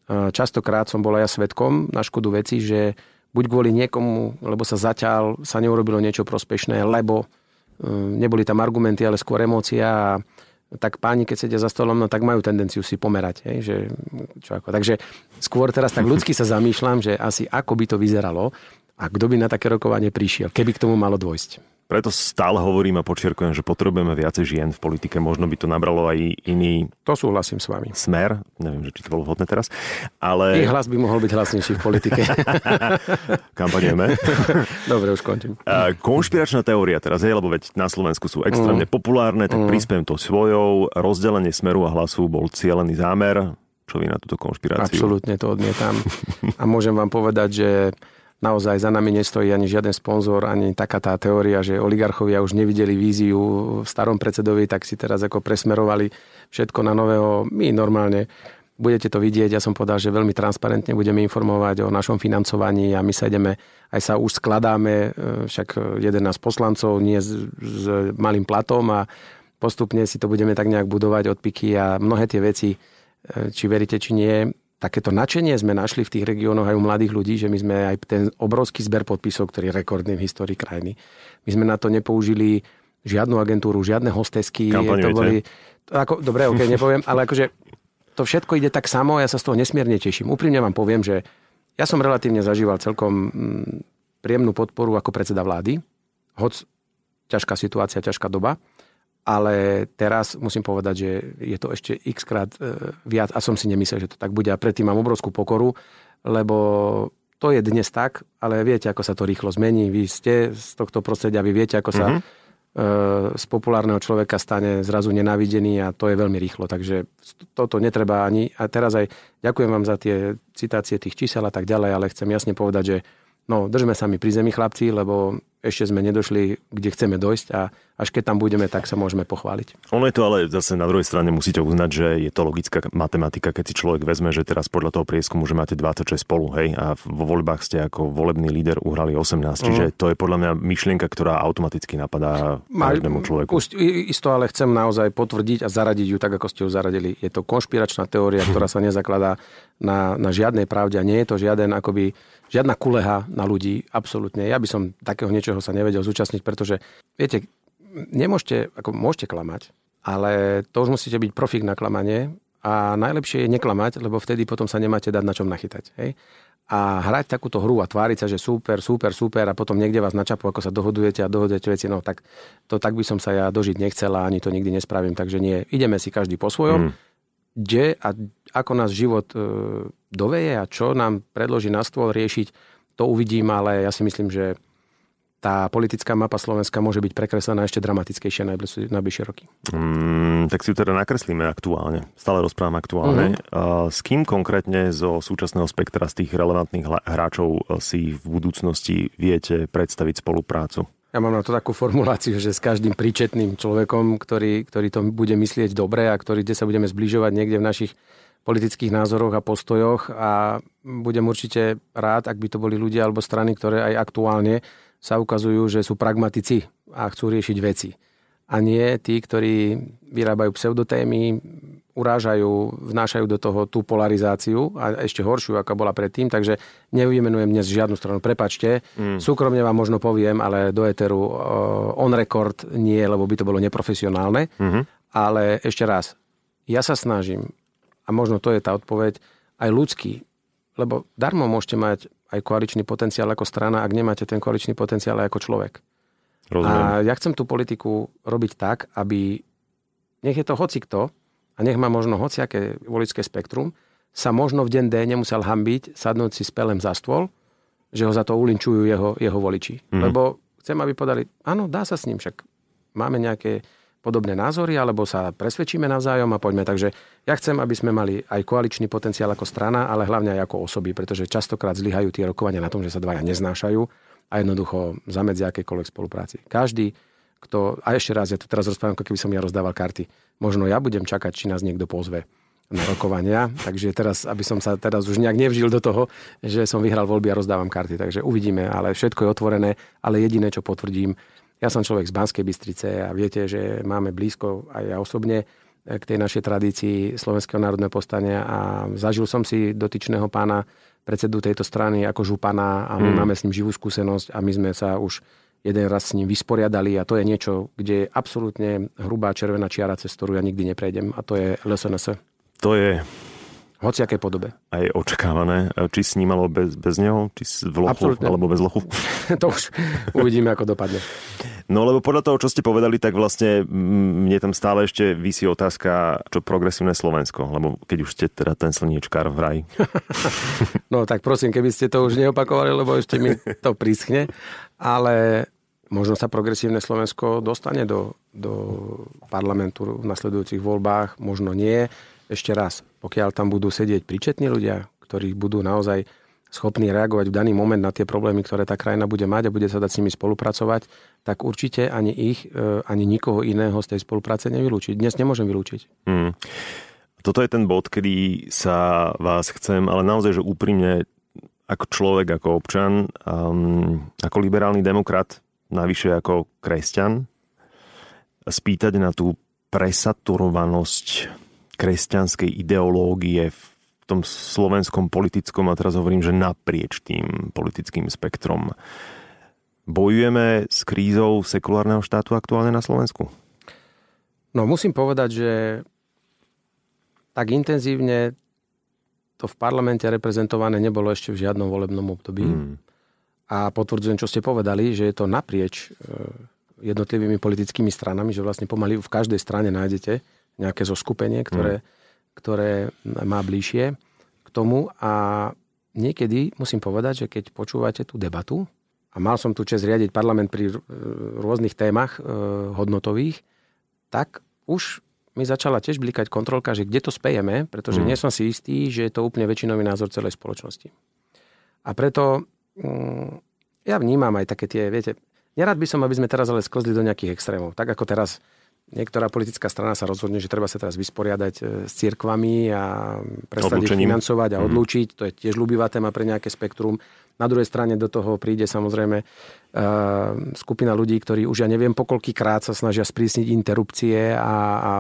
Častokrát som bol aj ja svetkom na škodu veci, že buď kvôli niekomu, lebo sa zatiaľ sa neurobilo niečo prospešné, lebo hm, neboli tam argumenty, ale skôr emócia a tak páni, keď sedia za stolom, no tak majú tendenciu si pomerať. Hej, že, čo ako. Takže skôr teraz tak ľudsky sa zamýšľam, že asi ako by to vyzeralo, a kto by na také rokovanie prišiel, keby k tomu malo dôjsť? Preto stále hovorím a počerkujem, že potrebujeme viacej žien v politike. Možno by to nabralo aj iný... To súhlasím s vami. Smer. Neviem, že či to bolo vhodné teraz. Ale... Ich hlas by mohol byť hlasnejší v politike. Kampanieme. Dobre, už končím. konšpiračná teória teraz, je, lebo veď na Slovensku sú extrémne mm. populárne, tak mm. prispiem to svojou. Rozdelenie smeru a hlasu bol cieľený zámer. Čo vy na túto konšpiráciu? Absolútne to odmietam. A môžem vám povedať, že naozaj za nami nestojí ani žiaden sponzor, ani taká tá teória, že oligarchovia už nevideli víziu v starom predsedovi, tak si teraz ako presmerovali všetko na nového. My normálne budete to vidieť, ja som povedal, že veľmi transparentne budeme informovať o našom financovaní a my sa ideme, aj sa už skladáme, e, však jeden nás poslancov, nie s, s malým platom a postupne si to budeme tak nejak budovať od piky a mnohé tie veci, e, či veríte, či nie, takéto načenie sme našli v tých regiónoch aj u mladých ľudí, že my sme aj ten obrovský zber podpisov, ktorý je rekordný v histórii krajiny. My sme na to nepoužili žiadnu agentúru, žiadne hostesky. To boli, ako, dobre, ok, nepoviem, ale akože to všetko ide tak samo ja sa z toho nesmierne teším. Úprimne vám poviem, že ja som relatívne zažíval celkom mm, príjemnú podporu ako predseda vlády, hoď ťažká situácia, ťažká doba ale teraz musím povedať, že je to ešte x krát e, viac a som si nemyslel, že to tak bude a predtým mám obrovskú pokoru, lebo to je dnes tak, ale viete, ako sa to rýchlo zmení. Vy ste z tohto prostredia, vy viete, ako sa mm-hmm. z populárneho človeka stane zrazu nenávidený a to je veľmi rýchlo. Takže toto netreba ani... A teraz aj ďakujem vám za tie citácie tých čísel a tak ďalej, ale chcem jasne povedať, že no, držme sa mi pri zemi, chlapci, lebo ešte sme nedošli, kde chceme dojsť a až keď tam budeme, tak sa môžeme pochváliť. Ono je to ale zase na druhej strane musíte uznať, že je to logická matematika, keď si človek vezme, že teraz podľa toho prieskumu, že máte 26 spolu, hej, a vo voľbách ste ako volebný líder uhrali 18, mm. čiže to je podľa mňa myšlienka, ktorá automaticky napadá každému človeku. Už, isto ale chcem naozaj potvrdiť a zaradiť ju tak, ako ste ju zaradili. Je to konšpiračná teória, ktorá sa nezakladá na, na žiadnej pravde a nie je to žiaden akoby žiadna kuleha na ľudí, absolútne. Ja by som takého niečoho sa nevedel zúčastniť, pretože, viete, nemôžete, ako môžete klamať, ale to už musíte byť profik na klamanie a najlepšie je neklamať, lebo vtedy potom sa nemáte dať na čom nachytať. Hej? A hrať takúto hru a tváriť sa, že super, super, super a potom niekde vás načapu, ako sa dohodujete a dohodujete veci, no tak to tak by som sa ja dožiť nechcela, ani to nikdy nespravím, takže nie. Ideme si každý po svojom. Mm. Kde a ako nás život e, doveje a čo nám predloží na stôl riešiť, to uvidím, ale ja si myslím, že tá politická mapa Slovenska môže byť prekreslená ešte dramatickejšie najbližšie, roky. Mm, tak si ju teda nakreslíme aktuálne. Stále rozprávam aktuálne. Mm-hmm. S kým konkrétne zo súčasného spektra z tých relevantných hráčov e, si v budúcnosti viete predstaviť spoluprácu? Ja mám na to takú formuláciu, že s každým príčetným človekom, ktorý, ktorý to bude myslieť dobre a ktorý, kde sa budeme zbližovať niekde v našich politických názoroch a postojoch a budem určite rád, ak by to boli ľudia alebo strany, ktoré aj aktuálne sa ukazujú, že sú pragmatici a chcú riešiť veci. A nie tí, ktorí vyrábajú pseudotémy, urážajú, vnášajú do toho tú polarizáciu a ešte horšiu, ako bola predtým, takže nevymenujem dnes žiadnu stranu. Prepačte, mm. súkromne vám možno poviem, ale do Eteru on record nie, lebo by to bolo neprofesionálne. Mm-hmm. Ale ešte raz, ja sa snažím a možno to je tá odpoveď, aj ľudský. Lebo darmo môžete mať aj koaličný potenciál ako strana, ak nemáte ten koaličný potenciál aj ako človek. Rozumiem. A ja chcem tú politiku robiť tak, aby nech je to hocikto a nech má možno hociaké voličské spektrum, sa možno v deň D nemusel hambiť sadnúť si s pelem za stôl, že ho za to ulinčujú jeho, jeho voliči. Mm. Lebo chcem, aby podali, áno, dá sa s ním, však máme nejaké podobné názory, alebo sa presvedčíme navzájom a poďme. Takže ja chcem, aby sme mali aj koaličný potenciál ako strana, ale hlavne aj ako osoby, pretože častokrát zlyhajú tie rokovania na tom, že sa dvaja neznášajú a jednoducho zamedzia akékoľvek spolupráci. Každý, kto, a ešte raz, ja to teraz rozprávam, ako keby som ja rozdával karty. Možno ja budem čakať, či nás niekto pozve na rokovania, takže teraz, aby som sa teraz už nejak nevžil do toho, že som vyhral voľby a rozdávam karty, takže uvidíme, ale všetko je otvorené, ale jediné, čo potvrdím, ja som človek z Banskej Bystrice a viete, že máme blízko aj ja osobne k tej našej tradícii Slovenského národného postania a zažil som si dotyčného pána predsedu tejto strany ako župana a my mm. máme s ním živú skúsenosť a my sme sa už jeden raz s ním vysporiadali a to je niečo, kde je absolútne hrubá červená čiara, cez ktorú ja nikdy neprejdem a to je LSNS. To je hociakej podobe. A je očakávané, či snímalo bez, bez neho, či v lochu, Absolutne. alebo bez lochu? to už uvidíme, ako dopadne. No lebo podľa toho, čo ste povedali, tak vlastne mne tam stále ešte vysí otázka, čo progresívne Slovensko, lebo keď už ste teda ten slniečkár v raj. no tak prosím, keby ste to už neopakovali, lebo ešte mi to prischne, ale možno sa progresívne Slovensko dostane do, do parlamentu v nasledujúcich voľbách, možno nie ešte raz, pokiaľ tam budú sedieť príčetní ľudia, ktorí budú naozaj schopní reagovať v daný moment na tie problémy, ktoré tá krajina bude mať a bude sa dať s nimi spolupracovať, tak určite ani ich, e, ani nikoho iného z tej spolupráce nevylúčiť. Dnes nemôžem vylúčiť. Hmm. Toto je ten bod, kedy sa vás chcem, ale naozaj, že úprimne ako človek, ako občan, um, ako liberálny demokrat, navyše ako kresťan, spýtať na tú presaturovanosť kresťanskej ideológie v tom slovenskom politickom, a teraz hovorím, že naprieč tým politickým spektrom. Bojujeme s krízou sekulárneho štátu aktuálne na Slovensku? No musím povedať, že tak intenzívne to v parlamente reprezentované nebolo ešte v žiadnom volebnom období. Hmm. A potvrdzujem, čo ste povedali, že je to naprieč e, jednotlivými politickými stranami, že vlastne pomaly v každej strane nájdete nejaké zoskupenie, ktoré, mm. ktoré má bližšie k tomu. A niekedy musím povedať, že keď počúvate tú debatu, a mal som tu čas riadiť parlament pri rôznych témach e, hodnotových, tak už mi začala tiež blikať kontrolka, že kde to spejeme, pretože mm. nie som si istý, že je to úplne väčšinový názor celej spoločnosti. A preto mm, ja vnímam aj také tie, viete, nerad by som, aby sme teraz ale sklzli do nejakých extrémov. Tak ako teraz niektorá politická strana sa rozhodne, že treba sa teraz vysporiadať e, s cirkvami a prestať ich financovať a mhm. odlúčiť. To je tiež ľubivá téma pre nejaké spektrum. Na druhej strane do toho príde samozrejme uh, skupina ľudí, ktorí už ja neviem pokoľkýkrát sa snažia sprísniť interrupcie a, a,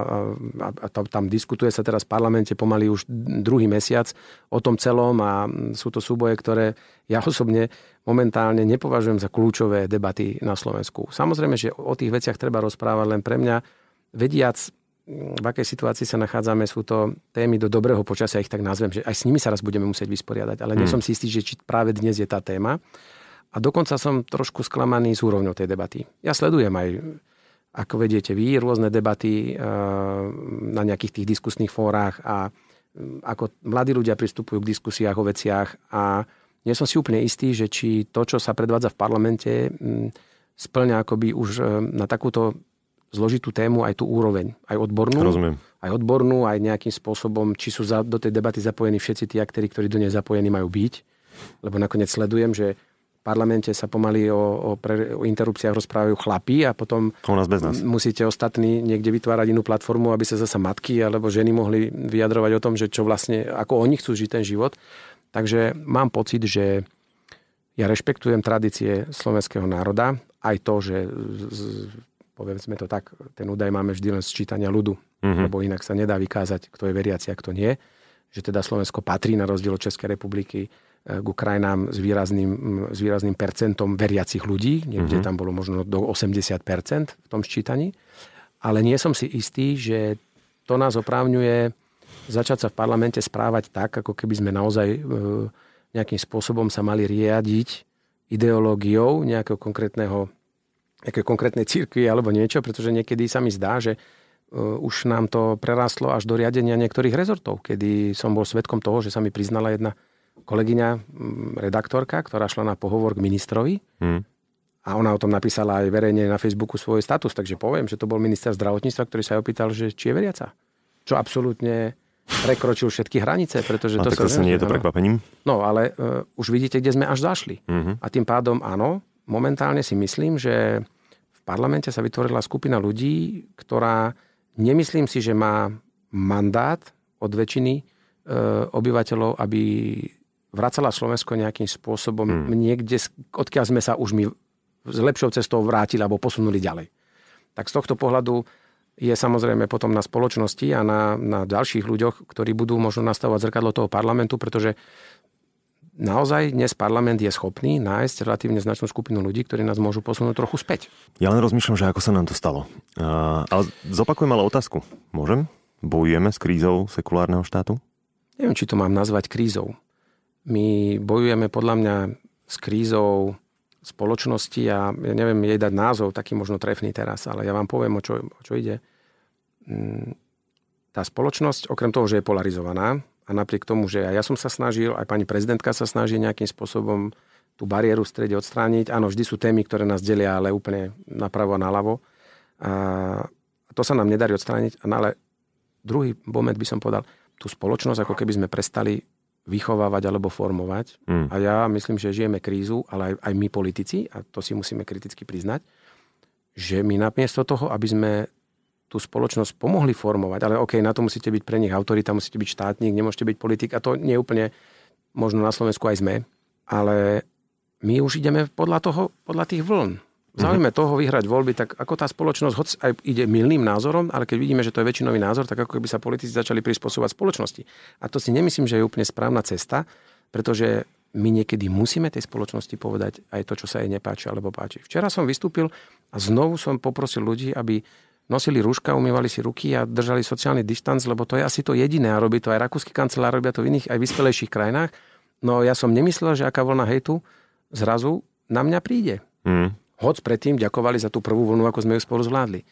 a, a tam diskutuje sa teraz v parlamente pomaly už druhý mesiac o tom celom a sú to súboje, ktoré ja osobne momentálne nepovažujem za kľúčové debaty na Slovensku. Samozrejme, že o tých veciach treba rozprávať, len pre mňa vediac v akej situácii sa nachádzame, sú to témy do dobrého počasia, ich tak nazvem, že aj s nimi sa raz budeme musieť vysporiadať, ale hmm. nie som si istý, že či práve dnes je tá téma. A dokonca som trošku sklamaný s úrovňou tej debaty. Ja sledujem aj, ako vediete vy, rôzne debaty eh, na nejakých tých diskusných fórach a hm, ako mladí ľudia pristupujú k diskusiách o veciach a nie som si úplne istý, že či to, čo sa predvádza v parlamente, hm, splňa akoby už eh, na takúto zložitú tému aj tú úroveň, aj odbornú. Rozumiem. Aj odbornú, aj nejakým spôsobom, či sú za, do tej debaty zapojení všetci tí aktéri, ktorí do nej zapojení majú byť. Lebo nakoniec sledujem, že v parlamente sa pomaly o, o, pre, o interrupciách rozprávajú chlapí a potom u nás bez nás. musíte ostatní niekde vytvárať inú platformu, aby sa zasa matky alebo ženy mohli vyjadrovať o tom, že čo vlastne, ako oni chcú žiť ten život. Takže mám pocit, že ja rešpektujem tradície slovenského národa, aj to, že povedzme to tak, ten údaj máme vždy len z čítania ľudu, mm-hmm. lebo inak sa nedá vykázať, kto je veriaci a kto nie. Že teda Slovensko patrí na rozdiel od Českej republiky eh, k krajinám s výrazným, s výrazným percentom veriacich ľudí. Niekde mm-hmm. tam bolo možno do 80% v tom ščítaní. Ale nie som si istý, že to nás oprávňuje začať sa v parlamente správať tak, ako keby sme naozaj eh, nejakým spôsobom sa mali riadiť ideológiou nejakého konkrétneho nejaké konkrétnej cirkvi alebo niečo, pretože niekedy sa mi zdá, že uh, už nám to prerástlo až do riadenia niektorých rezortov, kedy som bol svetkom toho, že sa mi priznala jedna kolegyňa, redaktorka, ktorá šla na pohovor k ministrovi hmm. a ona o tom napísala aj verejne na Facebooku svoj status, takže poviem, že to bol minister zdravotníctva, ktorý sa jej opýtal, že či je veriaca. Čo absolútne prekročil všetky hranice, pretože a to sa... nie je to prekvapením? No, ale uh, už vidíte, kde sme až zašli. Uh-huh. A tým pádom áno, momentálne si myslím, že v parlamente sa vytvorila skupina ľudí, ktorá nemyslím si, že má mandát od väčšiny e, obyvateľov, aby vracala Slovensko nejakým spôsobom hmm. niekde, odkiaľ sme sa už my s lepšou cestou vrátili alebo posunuli ďalej. Tak z tohto pohľadu je samozrejme potom na spoločnosti a na, na ďalších ľuďoch, ktorí budú možno nastavovať zrkadlo toho parlamentu, pretože naozaj dnes parlament je schopný nájsť relatívne značnú skupinu ľudí, ktorí nás môžu posunúť trochu späť. Ja len rozmýšľam, že ako sa nám to stalo. Uh, ale zopakujem ale otázku. Môžem? Bojujeme s krízou sekulárneho štátu? Neviem, či to mám nazvať krízou. My bojujeme podľa mňa s krízou spoločnosti a ja neviem jej dať názov, taký možno trefný teraz, ale ja vám poviem, o čo, o čo ide. Mm, tá spoločnosť, okrem toho, že je polarizovaná, a napriek tomu, že aj ja som sa snažil, aj pani prezidentka sa snaží nejakým spôsobom tú bariéru v strede odstrániť. Áno, vždy sú témy, ktoré nás delia, ale úplne napravo a naľavo. A to sa nám nedarí odstrániť. Ale druhý moment by som povedal, tú spoločnosť, ako keby sme prestali vychovávať alebo formovať. Mm. A ja myslím, že žijeme krízu, ale aj, aj my politici, a to si musíme kriticky priznať, že my namiesto toho, aby sme tú spoločnosť pomohli formovať, ale OK, na to musíte byť pre nich autorita, musíte byť štátnik, nemôžete byť politik a to nie je úplne, možno na Slovensku aj sme, ale my už ideme podľa toho, podľa tých vln. V záujme toho vyhrať voľby, tak ako tá spoločnosť, hoď aj ide milným názorom, ale keď vidíme, že to je väčšinový názor, tak ako keby sa politici začali prispôsobovať spoločnosti. A to si nemyslím, že je úplne správna cesta, pretože my niekedy musíme tej spoločnosti povedať aj to, čo sa jej nepáči alebo páči. Včera som vystúpil a znovu som poprosil ľudí, aby nosili rúška, umývali si ruky a držali sociálny distanc, lebo to je asi to jediné a robí to aj rakúsky kancelár, robia to v iných aj vyspelejších krajinách. No ja som nemyslel, že aká vlna hejtu zrazu na mňa príde. Mm. Hoď predtým ďakovali za tú prvú vlnu, ako sme ju spolu zvládli.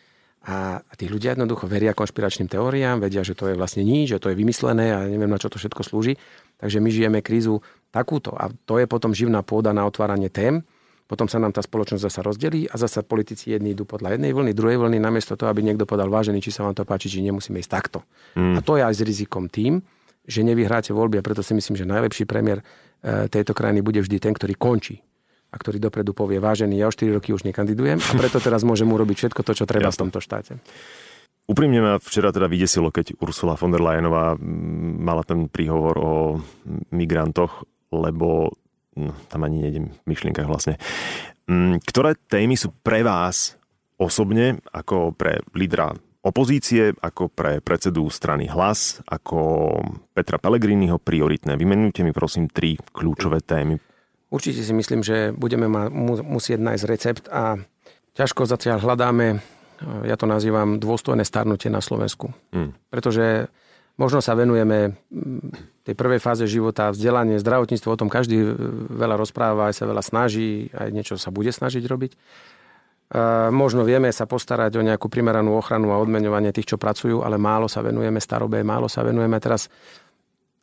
A, a tí ľudia jednoducho veria konšpiračným teóriám, vedia, že to je vlastne nič, že to je vymyslené a neviem, na čo to všetko slúži. Takže my žijeme krízu takúto. A to je potom živná pôda na otváranie tém, potom sa nám tá spoločnosť zasa rozdelí a zasa politici jedni idú podľa jednej vlny, druhej vlny, namiesto toho, aby niekto povedal vážený, či sa vám to páči, či nemusíme ísť takto. Mm. A to je aj s rizikom tým, že nevyhráte voľby a preto si myslím, že najlepší premiér e, tejto krajiny bude vždy ten, ktorý končí. A ktorý dopredu povie, vážený, ja o 4 roky už nekandidujem a preto teraz môžem urobiť všetko to, čo treba Jasne. v tomto štáte. Úprimne ma včera teda vydesilo, keď Ursula von der Leyenová mala ten príhovor o migrantoch, lebo tam ani nejdem v myšlienkach vlastne. Ktoré témy sú pre vás osobne, ako pre lídra opozície, ako pre predsedu strany Hlas, ako Petra Pellegriniho prioritné? Vymenujte mi prosím tri kľúčové témy. Určite si myslím, že budeme ma, musieť nájsť recept a ťažko zatiaľ hľadáme ja to nazývam dôstojné starnutie na Slovensku. Hmm. Pretože možno sa venujeme mm, tej prvej fáze života, vzdelanie, zdravotníctvo, o tom každý veľa rozpráva, aj sa veľa snaží, aj niečo sa bude snažiť robiť. A možno vieme sa postarať o nejakú primeranú ochranu a odmeňovanie tých, čo pracujú, ale málo sa venujeme starobe, málo sa venujeme teraz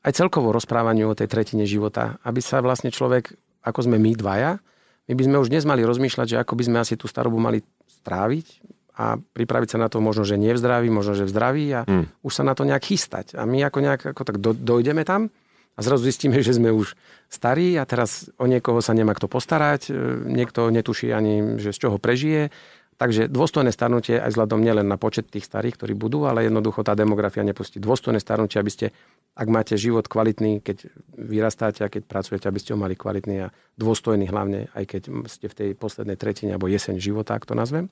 aj celkovo rozprávaniu o tej tretine života, aby sa vlastne človek, ako sme my dvaja, my by sme už dnes mali rozmýšľať, že ako by sme asi tú starobu mali stráviť, a pripraviť sa na to možno, že nie v zdraví, možno, že v zdraví a mm. už sa na to nejak chystať. A my ako nejak ako tak do, dojdeme tam a zrazu zistíme, že sme už starí a teraz o niekoho sa nemá kto postarať, e, niekto netuší ani, že z čoho prežije. Takže dôstojné starnutie aj vzhľadom nielen na počet tých starých, ktorí budú, ale jednoducho tá demografia nepustí. Dôstojné starnutie, aby ste, ak máte život kvalitný, keď vyrastáte a keď pracujete, aby ste ho mali kvalitný a dôstojný hlavne, aj keď ste v tej poslednej tretine alebo jeseň života, ak to nazvem.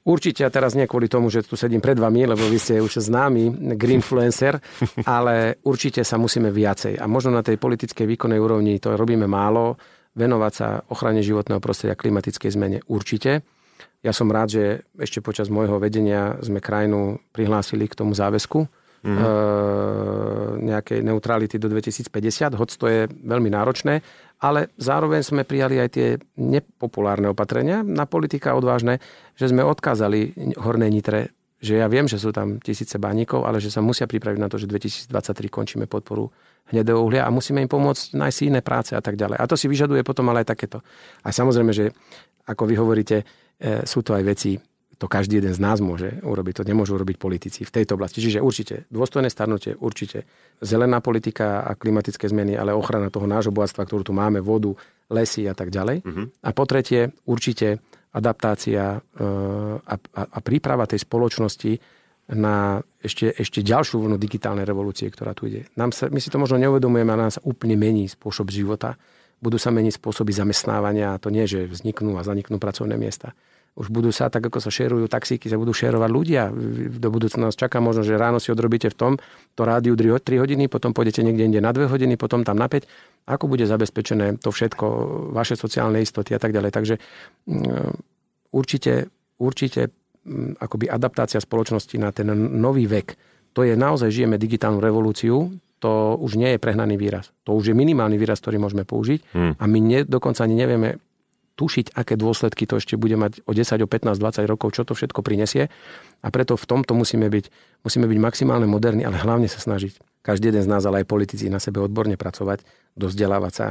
Určite, a teraz nie kvôli tomu, že tu sedím pred vami, lebo vy ste už známy greenfluencer, ale určite sa musíme viacej. A možno na tej politickej výkonnej úrovni to robíme málo, venovať sa ochrane životného prostredia, klimatickej zmene určite. Ja som rád, že ešte počas môjho vedenia sme krajinu prihlásili k tomu záväzku mm-hmm. e, nejakej neutrality do 2050, hoď to je veľmi náročné, ale zároveň sme prijali aj tie nepopulárne opatrenia na politika odvážne, že sme odkázali Hornej Nitre, že ja viem, že sú tam tisíce bánikov, ale že sa musia pripraviť na to, že 2023 končíme podporu hnedého uhlia a musíme im pomôcť nájsť iné práce a tak ďalej. A to si vyžaduje potom ale aj takéto. A samozrejme, že ako vy hovoríte, e, sú to aj veci to každý jeden z nás môže urobiť. To nemôžu urobiť politici v tejto oblasti. Čiže určite dôstojné starnutie, určite zelená politika a klimatické zmeny, ale ochrana toho nášho bohatstva, ktorú tu máme, vodu, lesy a tak ďalej. Uh-huh. A po tretie, určite adaptácia e, a, a, a príprava tej spoločnosti na ešte, ešte ďalšiu vlnu digitálnej revolúcie, ktorá tu ide. Nám sa, my si to možno neuvedomujeme, ale nám sa úplne mení spôsob života. Budú sa meniť spôsoby zamestnávania a to nie, že vzniknú a zaniknú pracovné miesta už budú sa, tak ako sa šerujú taxíky, sa budú šerovať ľudia. Do budúcna nás čaká možno, že ráno si odrobíte v tom, to rádiu 3 hodiny, potom pôjdete niekde inde na 2 hodiny, potom tam na 5. Ako bude zabezpečené to všetko, vaše sociálne istoty a tak ďalej. Takže mm, určite, určite mm, akoby adaptácia spoločnosti na ten nový vek, to je naozaj žijeme digitálnu revolúciu, to už nie je prehnaný výraz. To už je minimálny výraz, ktorý môžeme použiť hmm. a my ne, dokonca ani nevieme tušiť, aké dôsledky to ešte bude mať o 10, o 15, 20 rokov, čo to všetko prinesie. A preto v tomto musíme byť, musíme byť maximálne moderní, ale hlavne sa snažiť. Každý jeden z nás, ale aj politici, na sebe odborne pracovať, dozdelávať sa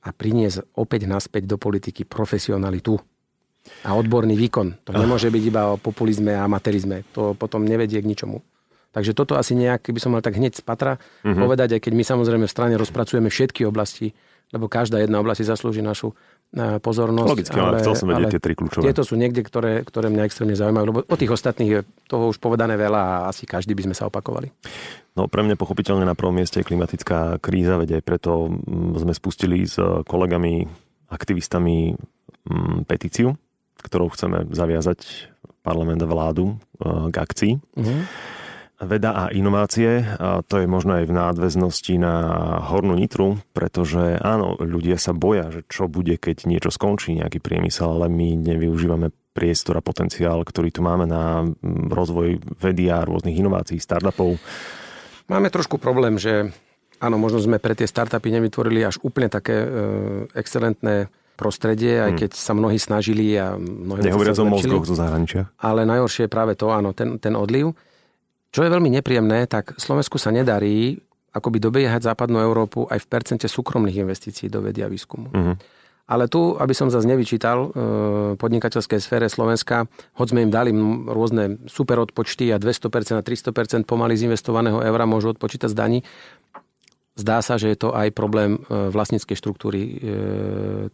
a priniesť opäť naspäť do politiky profesionalitu a odborný výkon. To nemôže byť iba o populizme a amatérizme. To potom nevedie k ničomu. Takže toto asi nejak, by som mal tak hneď z patra mm-hmm. povedať, aj keď my samozrejme v strane rozpracujeme všetky oblasti, lebo každá jedna oblasť si zaslúži našu pozornosť. Logicky, ale, ale chcel som vedieť tie tri kľúčové. Tieto sú niekde, ktoré, ktoré mňa extrémne zaujímajú, lebo o tých ostatných je toho už povedané veľa a asi každý by sme sa opakovali. No pre mňa pochopiteľne na prvom mieste je klimatická kríza, veď aj preto mm, sme spustili s kolegami, aktivistami mm, petíciu, ktorou chceme zaviazať parlament a vládu e, k akcii. Mm-hmm veda a inovácie. A to je možno aj v nadväznosti na Hornú Nitru, pretože áno, ľudia sa boja, že čo bude, keď niečo skončí, nejaký priemysel, ale my nevyužívame priestor a potenciál, ktorý tu máme na rozvoj vedy a rôznych inovácií, startupov. Máme trošku problém, že áno, možno sme pre tie startupy nevytvorili až úplne také e, excelentné prostredie, aj hmm. keď sa mnohí snažili a mnohí Nehovoriac o mozgoch zo zahraničia. Ale najhoršie je práve to, áno, ten, ten odliv. Čo je veľmi nepríjemné, tak Slovensku sa nedarí akoby dobiehať západnú Európu aj v percente súkromných investícií do vedia výskumu. Uh-huh. Ale tu, aby som zase nevyčítal e, podnikateľskej sfére Slovenska, hoď sme im dali rôzne super odpočty a 200% a 300% pomaly z investovaného eura môžu odpočítať z daní, zdá sa, že je to aj problém e, vlastníckej štruktúry e,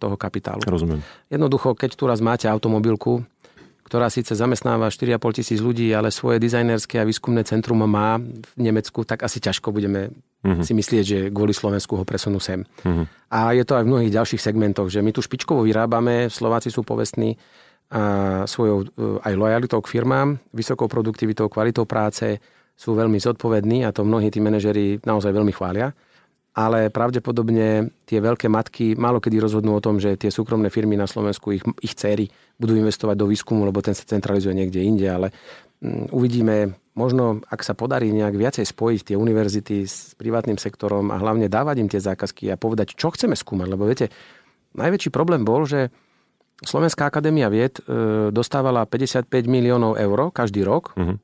toho kapitálu. Rozumiem. Jednoducho, keď tu raz máte automobilku, ktorá síce zamestnáva 4,5 tisíc ľudí, ale svoje dizajnerské a výskumné centrum má v Nemecku, tak asi ťažko budeme uh-huh. si myslieť, že kvôli Slovensku ho presunú sem. Uh-huh. A je to aj v mnohých ďalších segmentoch, že my tu špičkovo vyrábame, Slováci sú povestní a svojou aj lojalitou k firmám, vysokou produktivitou, kvalitou práce, sú veľmi zodpovední a to mnohí tí manažeri naozaj veľmi chvália ale pravdepodobne tie veľké matky málo kedy rozhodnú o tom, že tie súkromné firmy na Slovensku, ich, ich céry budú investovať do výskumu, lebo ten sa centralizuje niekde inde, ale mm, uvidíme, možno ak sa podarí nejak viacej spojiť tie univerzity s privátnym sektorom a hlavne dávať im tie zákazky a povedať, čo chceme skúmať, lebo viete, najväčší problém bol, že Slovenská akadémia vied e, dostávala 55 miliónov eur každý rok uh-huh.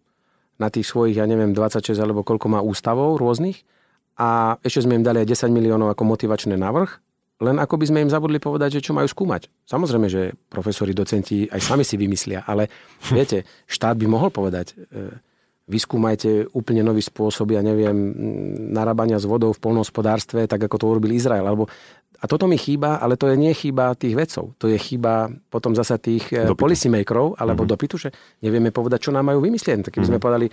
na tých svojich, ja neviem, 26 alebo koľko má ústavov rôznych a ešte sme im dali aj 10 miliónov ako motivačný návrh, len ako by sme im zabudli povedať, že čo majú skúmať. Samozrejme, že profesori, docenti aj sami si vymyslia, ale viete, štát by mohol povedať, e, vyskúmajte úplne nový spôsob, ja neviem, narábania s vodou v polnohospodárstve, tak ako to urobil Izrael. Alebo, a toto mi chýba, ale to je nie chyba tých vedcov. To je chyba potom zasa tých e, dopytu. policymakerov alebo uh-huh. dopytu, že nevieme povedať, čo nám majú vymyslieť. Tak keby uh-huh. sme povedali,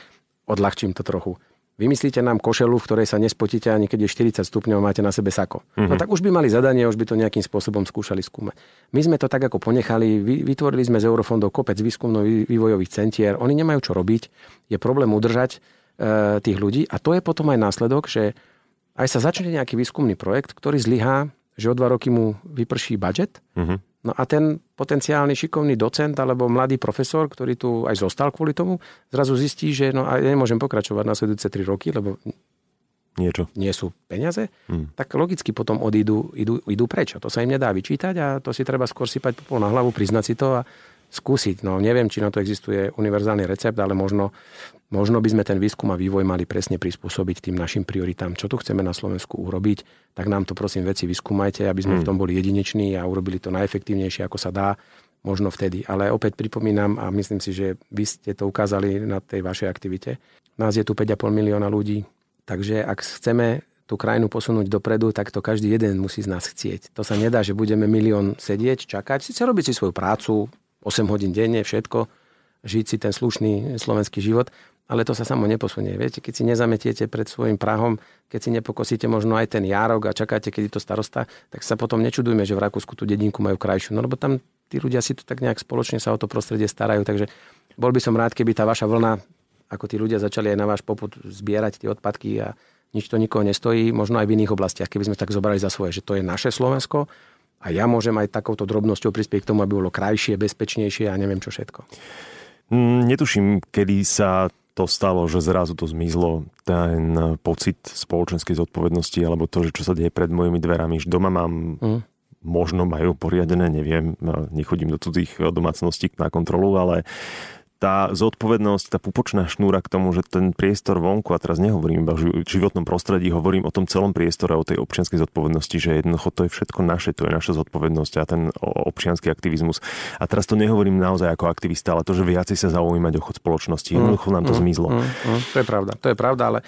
odľahčím to trochu Vymyslíte nám košelu, v ktorej sa nespotíte ani keď je 40 stupňov máte na sebe sako. Uh-huh. No mhm. tak už by mali zadanie, už by to nejakým spôsobom skúšali skúmať. My sme to tak ako ponechali, vytvorili sme z eurofondov kopec výskumno-vývojových centier, oni nemajú čo robiť, je problém udržať e, tých ľudí a to je potom aj následok, že aj sa začne nejaký výskumný projekt, ktorý zlyhá, že o dva roky mu vyprší budget, uh-huh. No a ten potenciálny šikovný docent alebo mladý profesor, ktorý tu aj zostal kvôli tomu, zrazu zistí, že no a ja nemôžem pokračovať nasledujúce 3 roky, lebo Niečo. nie sú peniaze, hmm. tak logicky potom odídu, idú, idú preč. A to sa im nedá vyčítať a to si treba skôr sypať popol na hlavu, priznať si to a skúsiť. No neviem, či na to existuje univerzálny recept, ale možno, možno by sme ten výskum a vývoj mali presne prispôsobiť tým našim prioritám. Čo tu chceme na Slovensku urobiť, tak nám to prosím veci vyskúmajte, aby sme mm. v hmm. tom boli jedineční a urobili to najefektívnejšie, ako sa dá možno vtedy. Ale opäť pripomínam a myslím si, že vy ste to ukázali na tej vašej aktivite. Nás je tu 5,5 milióna ľudí, takže ak chceme tú krajinu posunúť dopredu, tak to každý jeden musí z nás chcieť. To sa nedá, že budeme milión sedieť, čakať, síce robiť si svoju prácu, 8 hodín denne, všetko, žiť si ten slušný slovenský život, ale to sa samo neposunie. Viete, keď si nezametiete pred svojim prahom, keď si nepokosíte možno aj ten járok a čakáte, kedy to starosta, tak sa potom nečudujme, že v Rakúsku tú dedinku majú krajšiu. No lebo tam tí ľudia si to tak nejak spoločne sa o to prostredie starajú. Takže bol by som rád, keby tá vaša vlna, ako tí ľudia začali aj na váš poput zbierať tie odpadky a nič to nikoho nestojí, možno aj v iných oblastiach, keby sme tak zobrali za svoje, že to je naše Slovensko, a ja môžem aj takouto drobnosťou prispieť k tomu, aby bolo krajšie, bezpečnejšie a neviem čo všetko. Mm, netuším, kedy sa to stalo, že zrazu to zmizlo, ten pocit spoločenskej zodpovednosti, alebo to, že čo sa deje pred mojimi dverami, že doma mám mm. možno majú poriadené, neviem, nechodím do cudzích domácností na kontrolu, ale tá zodpovednosť, tá pupočná šnúra k tomu, že ten priestor vonku, a teraz nehovorím iba o životnom prostredí, hovorím o tom celom priestore, o tej občianskej zodpovednosti, že jednoducho to je všetko naše, to je naša zodpovednosť a ten občianský aktivizmus. A teraz to nehovorím naozaj ako aktivista, ale to, že viacej sa zaujímať o chod spoločnosti, mm, jednoducho nám to mm, zmizlo. Mm, mm, to je pravda, to je pravda, ale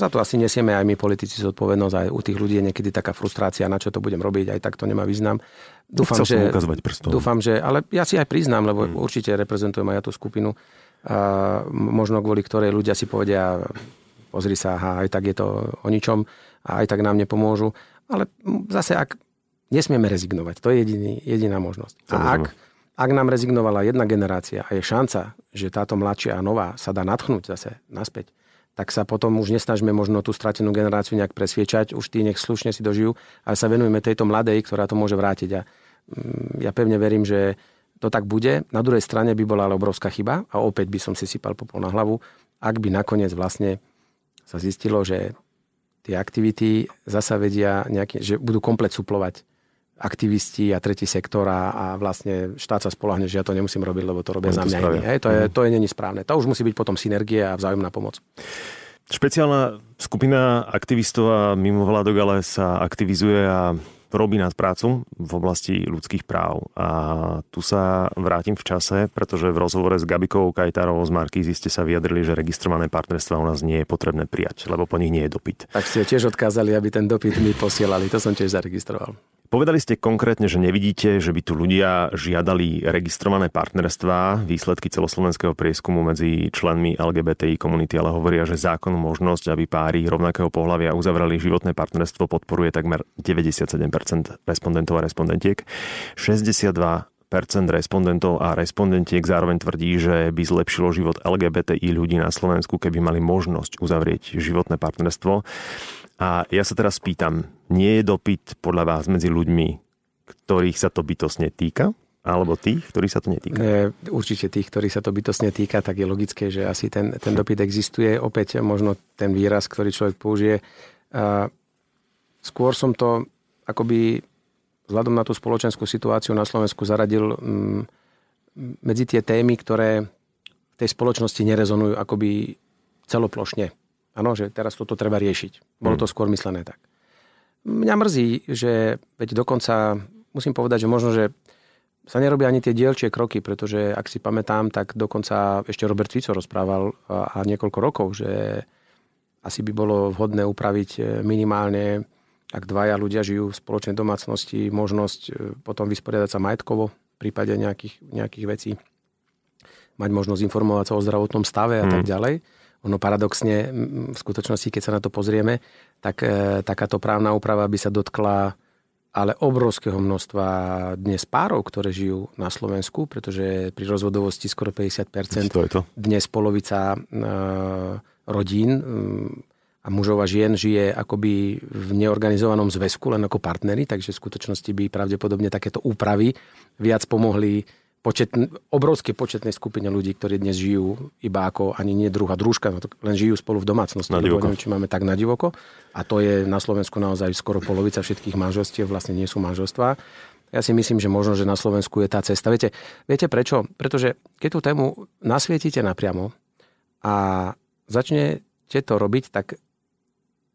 za to asi nesieme aj my politici zodpovednosť, aj u tých ľudí je niekedy taká frustrácia, na čo to budem robiť, aj tak to nemá význam. Dúfam, že, dúfam, že, ale ja si aj priznám, lebo hmm. určite reprezentujem aj ja tú skupinu, a možno kvôli ktorej ľudia si povedia, pozri sa, aha, aj tak je to o ničom a aj tak nám nepomôžu. Ale zase, ak nesmieme rezignovať, to je jediný, jediná možnosť. A ak, ak nám rezignovala jedna generácia a je šanca, že táto mladšia a nová sa dá natchnúť zase naspäť, tak sa potom už nesnažme možno tú stratenú generáciu nejak presviečať, už tí nech slušne si dožijú, ale sa venujeme tejto mladej, ktorá to môže vrátiť. A mm, ja pevne verím, že to tak bude. Na druhej strane by bola ale obrovská chyba a opäť by som si sypal popol na hlavu, ak by nakoniec vlastne sa zistilo, že tie aktivity zasa vedia nejaký, že budú komplet suplovať aktivisti a tretí sektor a, a vlastne štát sa spolahne, že ja to nemusím robiť, lebo to robia za mňa iní. Hej, to, je, mhm. to je není správne. To už musí byť potom synergie a vzájomná pomoc. Špeciálna skupina aktivistov a mimovládok ale sa aktivizuje a robí nadprácu v oblasti ľudských práv. A tu sa vrátim v čase, pretože v rozhovore s Gabikou Kajtárovou z Markízy ste sa vyjadrili, že registrované partnerstva u nás nie je potrebné prijať, lebo po nich nie je dopyt. Tak ste tiež odkázali, aby ten dopyt mi posielali. To som tiež zaregistroval. Povedali ste konkrétne, že nevidíte, že by tu ľudia žiadali registrované partnerstvá, výsledky celoslovenského prieskumu medzi členmi LGBTI komunity, ale hovoria, že zákon možnosť, aby páry rovnakého pohľavia uzavrali životné partnerstvo, podporuje takmer 97% respondentov a respondentiek. 62% respondentov a respondentiek zároveň tvrdí, že by zlepšilo život LGBTI ľudí na Slovensku, keby mali možnosť uzavrieť životné partnerstvo. A ja sa teraz pýtam, nie je dopyt podľa vás medzi ľuďmi, ktorých sa to bytosne týka? Alebo tých, ktorých sa to netýka? Nie, určite tých, ktorých sa to bytosne týka, tak je logické, že asi ten, ten dopyt existuje. Opäť možno ten výraz, ktorý človek použije. Skôr som to akoby vzhľadom na tú spoločenskú situáciu na Slovensku zaradil mm, medzi tie témy, ktoré v tej spoločnosti nerezonujú akoby celoplošne. Áno, že teraz toto treba riešiť. Bolo to hmm. skôr myslené tak. Mňa mrzí, že veď dokonca, musím povedať, že možno, že sa nerobia ani tie dielčie kroky, pretože ak si pamätám, tak dokonca ešte Robert Fico rozprával a, a niekoľko rokov, že asi by bolo vhodné upraviť e, minimálne, ak dvaja ľudia žijú v spoločnej domácnosti, možnosť e, potom vysporiadať sa majetkovo v prípade nejakých, nejakých vecí, mať možnosť informovať sa o zdravotnom stave a tak ďalej. Ono paradoxne, v skutočnosti, keď sa na to pozrieme, tak e, takáto právna úprava by sa dotkla ale obrovského množstva dnes párov, ktoré žijú na Slovensku, pretože pri rozvodovosti skoro 50%, to to. dnes polovica e, rodín a mužov a žien žije akoby v neorganizovanom zväzku, len ako partnery, takže v skutočnosti by pravdepodobne takéto úpravy viac pomohli počet, obrovské početnej skupine ľudí, ktorí dnes žijú iba ako ani nie druhá družka, no len žijú spolu v domácnosti. Na divoko. Neviem, či máme tak na divoko. A to je na Slovensku naozaj skoro polovica všetkých manželstiev vlastne nie sú manželstvá. Ja si myslím, že možno, že na Slovensku je tá cesta. Viete, viete prečo? Pretože keď tú tému nasvietite napriamo a začnete to robiť, tak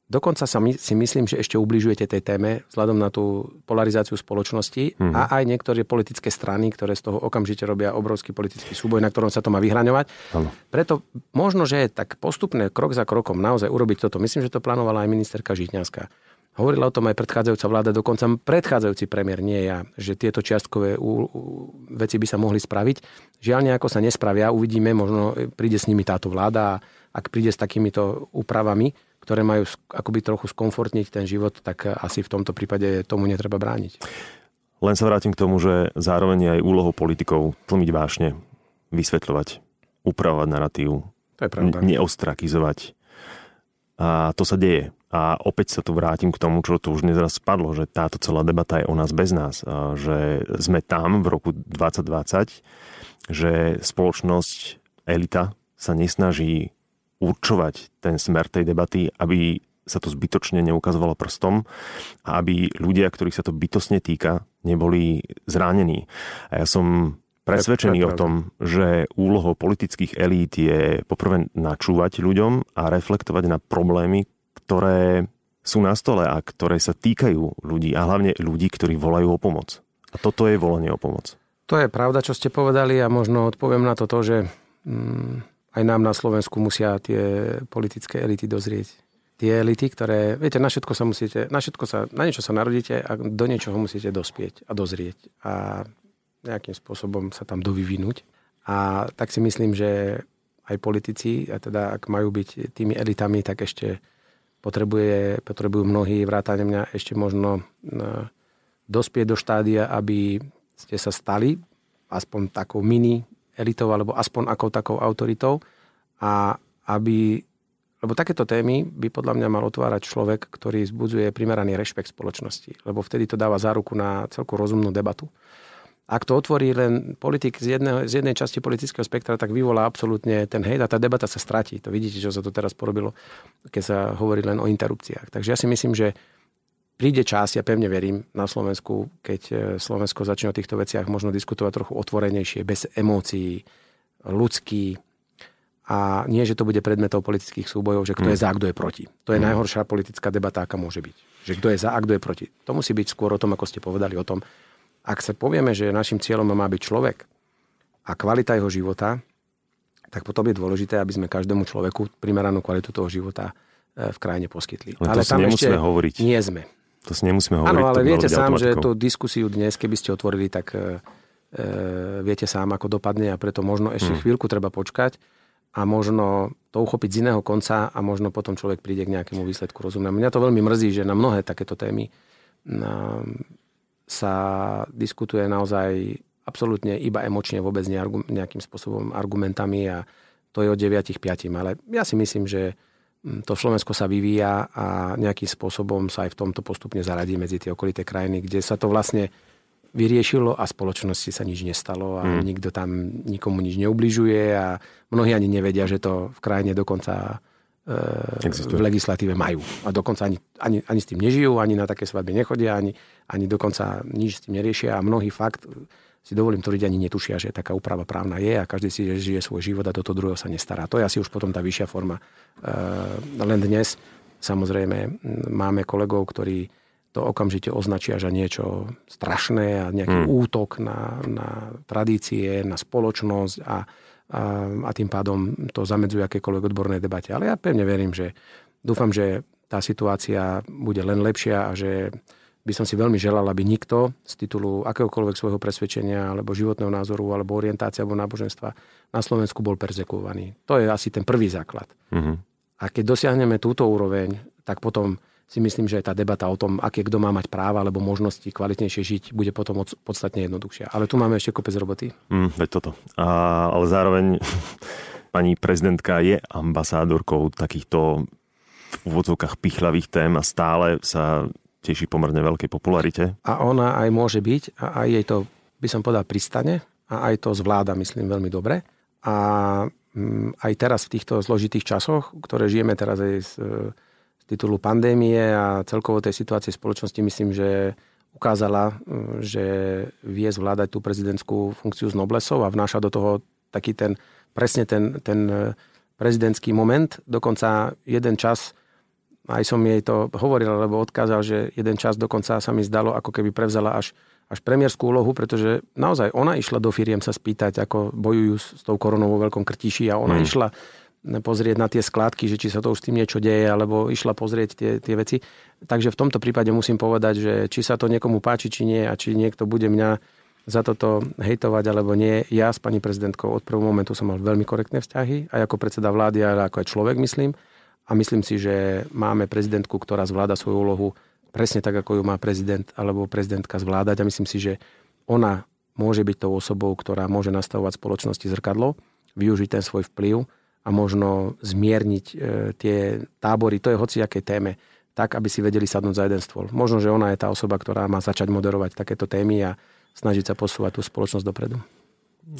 Dokonca sa my, si myslím, že ešte ubližujete tej téme vzhľadom na tú polarizáciu spoločnosti mm-hmm. a aj niektoré politické strany, ktoré z toho okamžite robia obrovský politický súboj, na ktorom sa to má vyhraňovať. Ano. Preto možno, že je tak postupné krok za krokom naozaj urobiť toto. Myslím, že to plánovala aj ministerka Žitňanská. Hovorila o tom aj predchádzajúca vláda, dokonca predchádzajúci premiér, nie ja, že tieto čiastkové ú, ú, veci by sa mohli spraviť. Žiaľ nejako sa nespravia, uvidíme, možno príde s nimi táto vláda a ak príde s takýmito úpravami, ktoré majú akoby trochu skomfortniť ten život, tak asi v tomto prípade tomu netreba brániť. Len sa vrátim k tomu, že zároveň aj úlohou politikov tlmiť vášne, vysvetľovať, upravovať narratív, to je pravda. neostrakizovať. A to sa deje. A opäť sa tu vrátim k tomu, čo tu už dnes raz spadlo, že táto celá debata je o nás bez nás. A že sme tam v roku 2020, že spoločnosť, elita sa nesnaží určovať ten smer tej debaty, aby sa to zbytočne neukazovalo prstom a aby ľudia, ktorých sa to bytosne týka, neboli zranení. A ja som presvedčený o tom, že úlohou politických elít je poprvé načúvať ľuďom a reflektovať na problémy, ktoré sú na stole a ktoré sa týkajú ľudí a hlavne ľudí, ktorí volajú o pomoc. A toto je volanie o pomoc. To je pravda, čo ste povedali a možno odpoviem na to to, že mm, aj nám na Slovensku musia tie politické elity dozrieť. Tie elity, ktoré, viete, na všetko sa musíte, na všetko sa, na niečo sa narodíte a do niečoho musíte dospieť a dozrieť a nejakým spôsobom sa tam dovyvinúť. A tak si myslím, že aj politici, a teda ak majú byť tými elitami, tak ešte potrebuje, potrebujú mnohí vrátane mňa ešte možno no, dospieť do štádia, aby ste sa stali aspoň takou mini elitou alebo aspoň ako takou autoritou a aby lebo takéto témy by podľa mňa mal otvárať človek, ktorý zbudzuje primeraný rešpekt spoločnosti, lebo vtedy to dáva záruku na celku rozumnú debatu. Ak to otvorí len politik z, jednej, z jednej časti politického spektra, tak vyvolá absolútne ten hejt a tá debata sa stratí. To vidíte, čo sa to teraz porobilo, keď sa hovorí len o interrupciách. Takže ja si myslím, že príde čas, ja pevne verím, na Slovensku, keď e, Slovensko začne o týchto veciach možno diskutovať trochu otvorenejšie, bez emócií, ľudský, a nie, že to bude predmetou politických súbojov, že kto je mm. za, kto je proti. To je mm. najhoršia politická debata, aká môže byť. že kto je za a kto je proti. To musí byť skôr o tom, ako ste povedali, o tom, ak sa povieme, že našim cieľom má byť človek a kvalita jeho života, tak potom je dôležité, aby sme každému človeku primeranú kvalitu toho života e, v krajine poskytli. Ale, ale tam ešte hovoriť. nie sme. To si nemusíme hovoriť. Áno, ale viete sám, že tú diskusiu dnes, keby ste otvorili, tak e, e, viete sám, ako dopadne a preto možno ešte hmm. chvíľku treba počkať a možno to uchopiť z iného konca a možno potom človek príde k nejakému výsledku rozumnému. Mňa to veľmi mrzí, že na mnohé takéto témy na, sa diskutuje naozaj absolútne iba emočne, vôbec nejakým spôsobom argumentami a to je od 9 5. Ale ja si myslím, že to Slovensko sa vyvíja a nejakým spôsobom sa aj v tomto postupne zaradí medzi tie okolité krajiny, kde sa to vlastne vyriešilo a spoločnosti sa nič nestalo a mm. nikto tam nikomu nič neubližuje a mnohí ani nevedia, že to v krajine dokonca e, v legislatíve majú. A dokonca ani, ani, ani s tým nežijú, ani na také svadby nechodia, ani, ani dokonca nič s tým neriešia a mnohí fakt si dovolím tvrdiť, ani netušia, že taká úprava právna je a každý si žije svoj život a do toho druhého sa nestará. To je asi už potom tá vyššia forma. E, len dnes samozrejme máme kolegov, ktorí to okamžite označia že niečo strašné a nejaký mm. útok na, na tradície, na spoločnosť a, a, a tým pádom to zamedzuje akékoľvek odbornej debate. Ale ja pevne verím, že dúfam, že tá situácia bude len lepšia a že by som si veľmi želal, aby nikto z titulu akéhokoľvek svojho presvedčenia alebo životného názoru alebo orientácia alebo náboženstva na Slovensku bol perzekovaný. To je asi ten prvý základ. Mm-hmm. A keď dosiahneme túto úroveň, tak potom si myslím, že tá debata o tom, aké kto má mať práva alebo možnosti kvalitnejšie žiť, bude potom podstatne jednoduchšia. Ale tu máme ešte kopec roboty. Mm, veď toto. A, ale zároveň pani prezidentka je ambasádorkou takýchto v úvodzovkách pichlavých tém a stále sa teší pomerne veľkej popularite. A ona aj môže byť a aj jej to, by som povedal, pristane a aj to zvláda, myslím, veľmi dobre. A mm, aj teraz v týchto zložitých časoch, ktoré žijeme teraz aj z, z titulu pandémie a celkovo tej situácie spoločnosti, myslím, že ukázala, mm, že vie zvládať tú prezidentskú funkciu z noblesov a vnáša do toho taký ten, presne ten, ten prezidentský moment. Dokonca jeden čas aj som jej to hovoril, alebo odkázal, že jeden čas dokonca sa mi zdalo, ako keby prevzala až, až premiérskú úlohu, pretože naozaj ona išla do firiem sa spýtať, ako bojujú s tou koronou vo veľkom krtiši a ona mm. išla pozrieť na tie skládky, že či sa to už s tým niečo deje, alebo išla pozrieť tie, tie veci. Takže v tomto prípade musím povedať, že či sa to niekomu páči, či nie, a či niekto bude mňa za toto hejtovať alebo nie. Ja s pani prezidentkou od prvého momentu som mal veľmi korektné vzťahy, aj ako predseda vlády, ale ako aj človek, myslím a myslím si, že máme prezidentku, ktorá zvláda svoju úlohu presne tak, ako ju má prezident alebo prezidentka zvládať a myslím si, že ona môže byť tou osobou, ktorá môže nastavovať spoločnosti zrkadlo, využiť ten svoj vplyv a možno zmierniť e, tie tábory, to je hociaké téme, tak, aby si vedeli sadnúť za jeden stôl. Možno, že ona je tá osoba, ktorá má začať moderovať takéto témy a snažiť sa posúvať tú spoločnosť dopredu.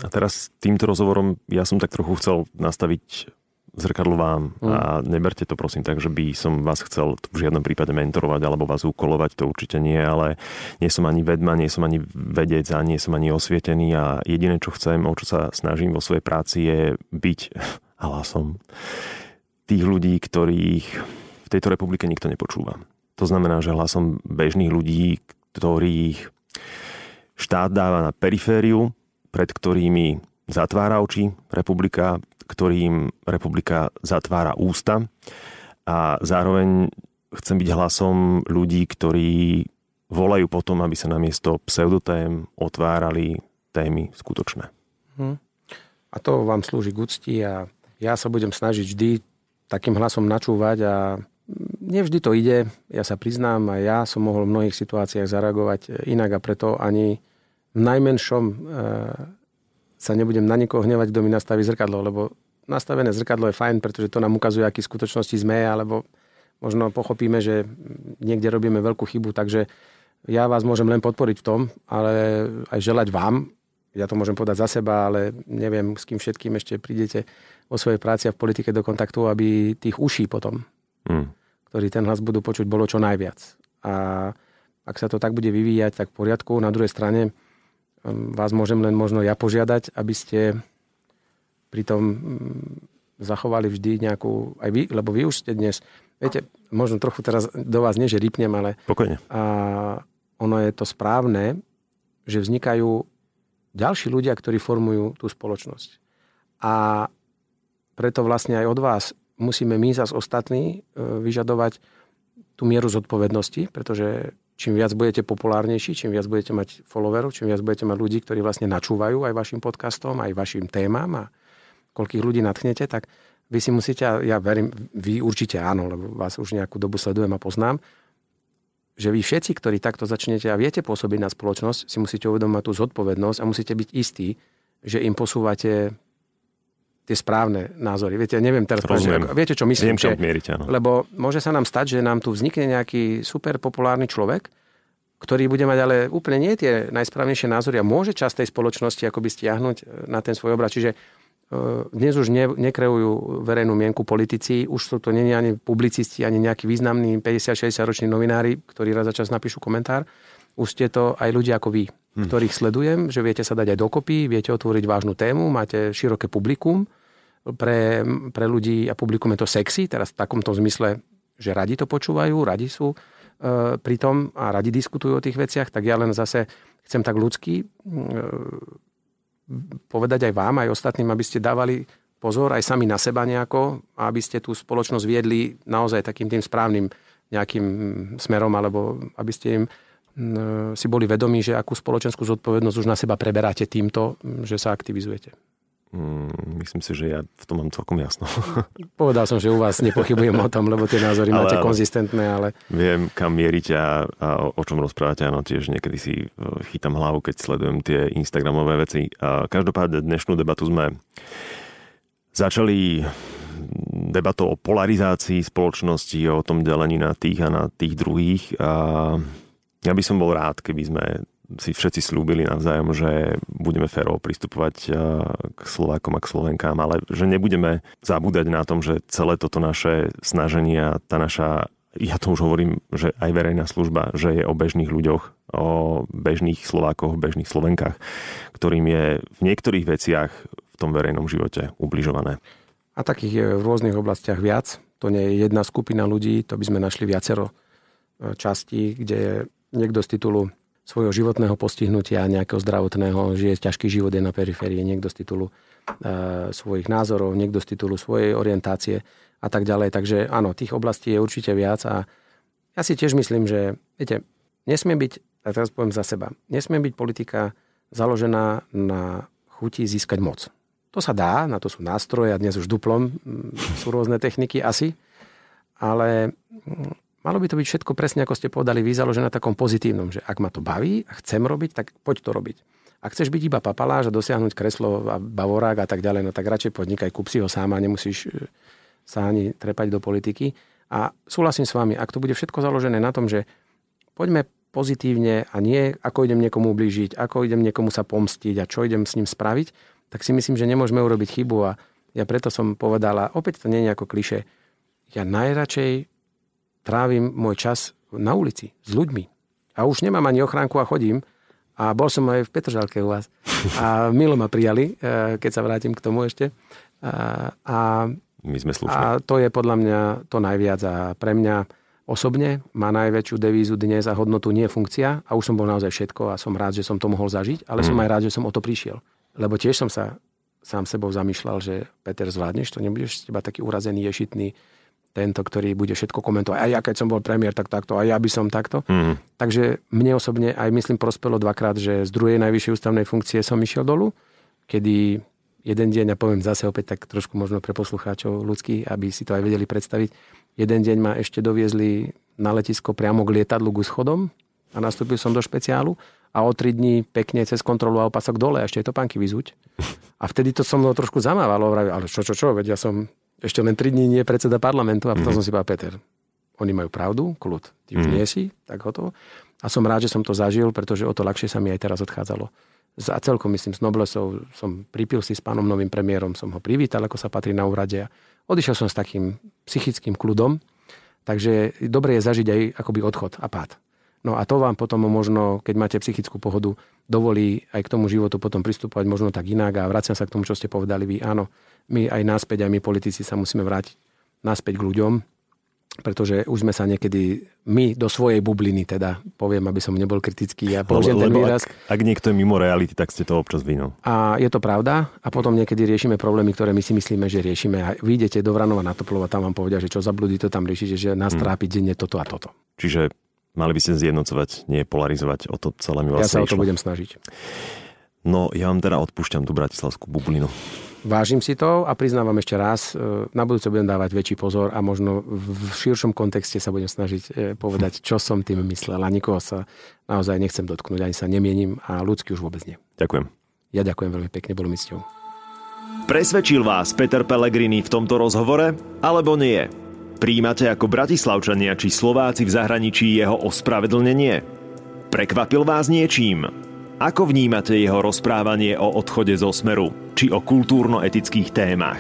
A teraz týmto rozhovorom ja som tak trochu chcel nastaviť zrkadlo vám mm. a neberte to prosím tak, že by som vás chcel v žiadnom prípade mentorovať alebo vás ukolovať, to určite nie, ale nie som ani vedma, nie som ani vedec a nie som ani osvietený a jediné, čo chcem, o čo sa snažím vo svojej práci je byť hlasom tých ľudí, ktorých v tejto republike nikto nepočúva. To znamená, že hlasom bežných ľudí, ktorých štát dáva na perifériu, pred ktorými zatvára oči republika, ktorým republika zatvára ústa a zároveň chcem byť hlasom ľudí, ktorí volajú potom, aby sa namiesto pseudotém otvárali témy skutočné. Hm. A to vám slúži k úcti a ja sa budem snažiť vždy takým hlasom načúvať a nevždy to ide, ja sa priznám a ja som mohol v mnohých situáciách zareagovať inak a preto ani v najmenšom e, sa nebudem na nikoho hnevať, kto mi nastaví zrkadlo, lebo nastavené zrkadlo je fajn, pretože to nám ukazuje, aký skutočnosti sme, alebo možno pochopíme, že niekde robíme veľkú chybu, takže ja vás môžem len podporiť v tom, ale aj želať vám, ja to môžem povedať za seba, ale neviem, s kým všetkým ešte prídete vo svojej práci a v politike do kontaktu, aby tých uší potom, mm. ktorí ten hlas budú počuť, bolo čo najviac. A ak sa to tak bude vyvíjať, tak v poriadku. Na druhej strane vás môžem len možno ja požiadať, aby ste pritom mm, zachovali vždy nejakú, aj vy, lebo vy už ste dnes viete, možno trochu teraz do vás nie, že rypnem, ale Pokojne. a ono je to správne, že vznikajú ďalší ľudia, ktorí formujú tú spoločnosť. A preto vlastne aj od vás musíme my zas ostatní e, vyžadovať tú mieru zodpovednosti, pretože čím viac budete populárnejší, čím viac budete mať followerov, čím viac budete mať ľudí, ktorí vlastne načúvajú aj vašim podcastom, aj vašim témam a koľkých ľudí natchnete, tak vy si musíte, ja verím, vy určite áno, lebo vás už nejakú dobu sledujem a poznám, že vy všetci, ktorí takto začnete a viete pôsobiť na spoločnosť, si musíte uvedomať tú zodpovednosť a musíte byť istí, že im posúvate tie správne názory. Viete, ja neviem teraz, Rozumiem. viete, čo myslím? Viem, čo mieriť, áno. lebo môže sa nám stať, že nám tu vznikne nejaký super populárny človek, ktorý bude mať ale úplne nie tie najsprávnejšie názory a môže časť tej spoločnosti akoby stiahnuť e, na ten svoj obraz. Čiže e, dnes už ne, nekreujú verejnú mienku politici, už sú to nie ani publicisti, ani nejakí významní 50-60 roční novinári, ktorí raz za čas napíšu komentár. Už ste to aj ľudia ako vy, ktorých sledujem, že viete sa dať aj dokopy, viete otvoriť vážnu tému, máte široké publikum. Pre, pre ľudí a publikum je to sexy, teraz v takomto zmysle, že radi to počúvajú, radi sú e, pri tom a radi diskutujú o tých veciach, tak ja len zase chcem tak ľudsky e, povedať aj vám, aj ostatným, aby ste dávali pozor aj sami na seba nejako aby ste tú spoločnosť viedli naozaj takým tým správnym nejakým smerom, alebo aby ste im si boli vedomí, že akú spoločenskú zodpovednosť už na seba preberáte týmto, že sa aktivizujete. Mm, myslím si, že ja v tom mám celkom jasno. Povedal som, že u vás nepochybujem o tom, lebo tie názory Ale máte konzistentné, ale Viem, kam mierite a, a o čom rozprávate. Áno, tiež niekedy si e, chytám hlavu, keď sledujem tie Instagramové veci. A každopádne dnešnú debatu sme začali debatou o polarizácii spoločnosti, o tom delení na tých a na tých druhých. A ja by som bol rád, keby sme si všetci slúbili navzájom, že budeme férovo pristupovať a, k Slovákom a k Slovenkám, ale že nebudeme zabúdať na tom, že celé toto naše snaženie a tá naša ja to už hovorím, že aj verejná služba, že je o bežných ľuďoch, o bežných Slovákoch, bežných Slovenkách, ktorým je v niektorých veciach v tom verejnom živote ubližované. A takých je v rôznych oblastiach viac. To nie je jedna skupina ľudí, to by sme našli viacero e, častí, kde niekto z titulu svojho životného postihnutia, nejakého zdravotného, žije ťažký život je na periférii, niekto z titulu e, svojich názorov, niekto z titulu svojej orientácie a tak ďalej. Takže áno, tých oblastí je určite viac a ja si tiež myslím, že viete, nesmie byť, a teraz poviem za seba, nesmie byť politika založená na chuti získať moc. To sa dá, na to sú nástroje a dnes už duplom mm, sú rôzne techniky asi, ale mm, malo by to byť všetko presne, ako ste povedali, vy založené na takom pozitívnom, že ak ma to baví a chcem robiť, tak poď to robiť. Ak chceš byť iba papaláš a dosiahnuť kreslo a bavorák a tak ďalej, no tak radšej podnikaj, kúp si ho sám a nemusíš e, sa ani trepať do politiky. A súhlasím s vami, ak to bude všetko založené na tom, že poďme pozitívne a nie ako idem niekomu ublížiť, ako idem niekomu sa pomstiť a čo idem s ním spraviť, tak si myslím, že nemôžeme urobiť chybu a ja preto som povedala, opäť to nie je ako kliše, ja najradšej trávim môj čas na ulici s ľuďmi. A už nemám ani ochránku a chodím. A bol som aj v Petržalke u vás. A milo ma prijali, eh, keď sa vrátim k tomu ešte. A, a My sme slušní. a to je podľa mňa to najviac. A pre mňa osobne má najväčšiu devízu dnes a hodnotu nie funkcia. A už som bol naozaj všetko a som rád, že som to mohol zažiť, ale som aj rád, že som o to prišiel. Lebo tiež som sa sám sebou zamýšľal, že Peter, zvládneš to, nebudeš z teba taký urazený, ješitný, tento, ktorý bude všetko komentovať. A ja keď som bol premiér, tak takto, a ja by som takto. Mm. Takže mne osobne aj myslím prospelo dvakrát, že z druhej najvyššej ústavnej funkcie som išiel dolu, kedy jeden deň, a poviem zase opäť tak trošku možno pre poslucháčov ľudských, aby si to aj vedeli predstaviť, jeden deň ma ešte doviezli na letisko priamo k lietadlu k schodom a nastúpil som do špeciálu a o tri dní pekne cez kontrolu a opasok dole ešte aj to pánky vyzuť. A vtedy to so mnou trošku zamávalo, ale čo, čo, čo, veď ja som ešte len tri dní nie predseda parlamentu a potom som si povedal, Peter, oni majú pravdu, kľud, ty už nie si, tak hotovo. A som rád, že som to zažil, pretože o to ľahšie sa mi aj teraz odchádzalo. A celkom myslím, s Noblesov som pripil si s pánom novým premiérom, som ho privítal, ako sa patrí na úrade a odišiel som s takým psychickým kľudom. Takže dobre je zažiť aj akoby odchod a pád. No a to vám potom možno, keď máte psychickú pohodu, dovolí aj k tomu životu potom pristupovať možno tak inak a vraciam sa k tomu, čo ste povedali vy. Áno, my aj náspäť, aj my politici sa musíme vrátiť naspäť k ľuďom pretože už sme sa niekedy my do svojej bubliny, teda poviem, aby som nebol kritický a použijem ten výraz. Ak, ak niekto je mimo reality, tak ste to občas vino. A je to pravda a potom niekedy riešime problémy, ktoré my si myslíme, že riešime a vyjdete do Vranova na Toplova, tam vám povedia, že čo za blúdy to tam riešite, že nás hmm. trápi denne toto a toto. Čiže mali by ste zjednocovať, nie polarizovať, o to celé mi vlastne Ja sa išlo. o to budem snažiť. No, ja vám teda odpúšťam tú bratislavskú bublinu. Vážim si to a priznávam ešte raz, e, na budúce budem dávať väčší pozor a možno v širšom kontexte sa budem snažiť e, povedať, čo som tým myslel a nikoho sa naozaj nechcem dotknúť, ani sa nemienim a ľudský už vôbec nie. Ďakujem. Ja ďakujem veľmi pekne, bolo mi cťou. Presvedčil vás Peter Pellegrini v tomto rozhovore, alebo nie? Príjmate ako Bratislavčania či Slováci v zahraničí jeho ospravedlnenie? Prekvapil vás niečím? Ako vnímate jeho rozprávanie o odchode zo Smeru, či o kultúrno-etických témach?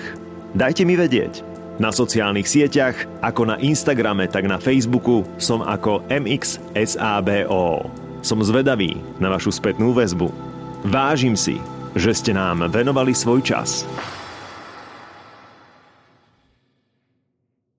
Dajte mi vedieť. Na sociálnych sieťach, ako na Instagrame, tak na Facebooku som ako MXSABO. Som zvedavý na vašu spätnú väzbu. Vážim si, že ste nám venovali svoj čas.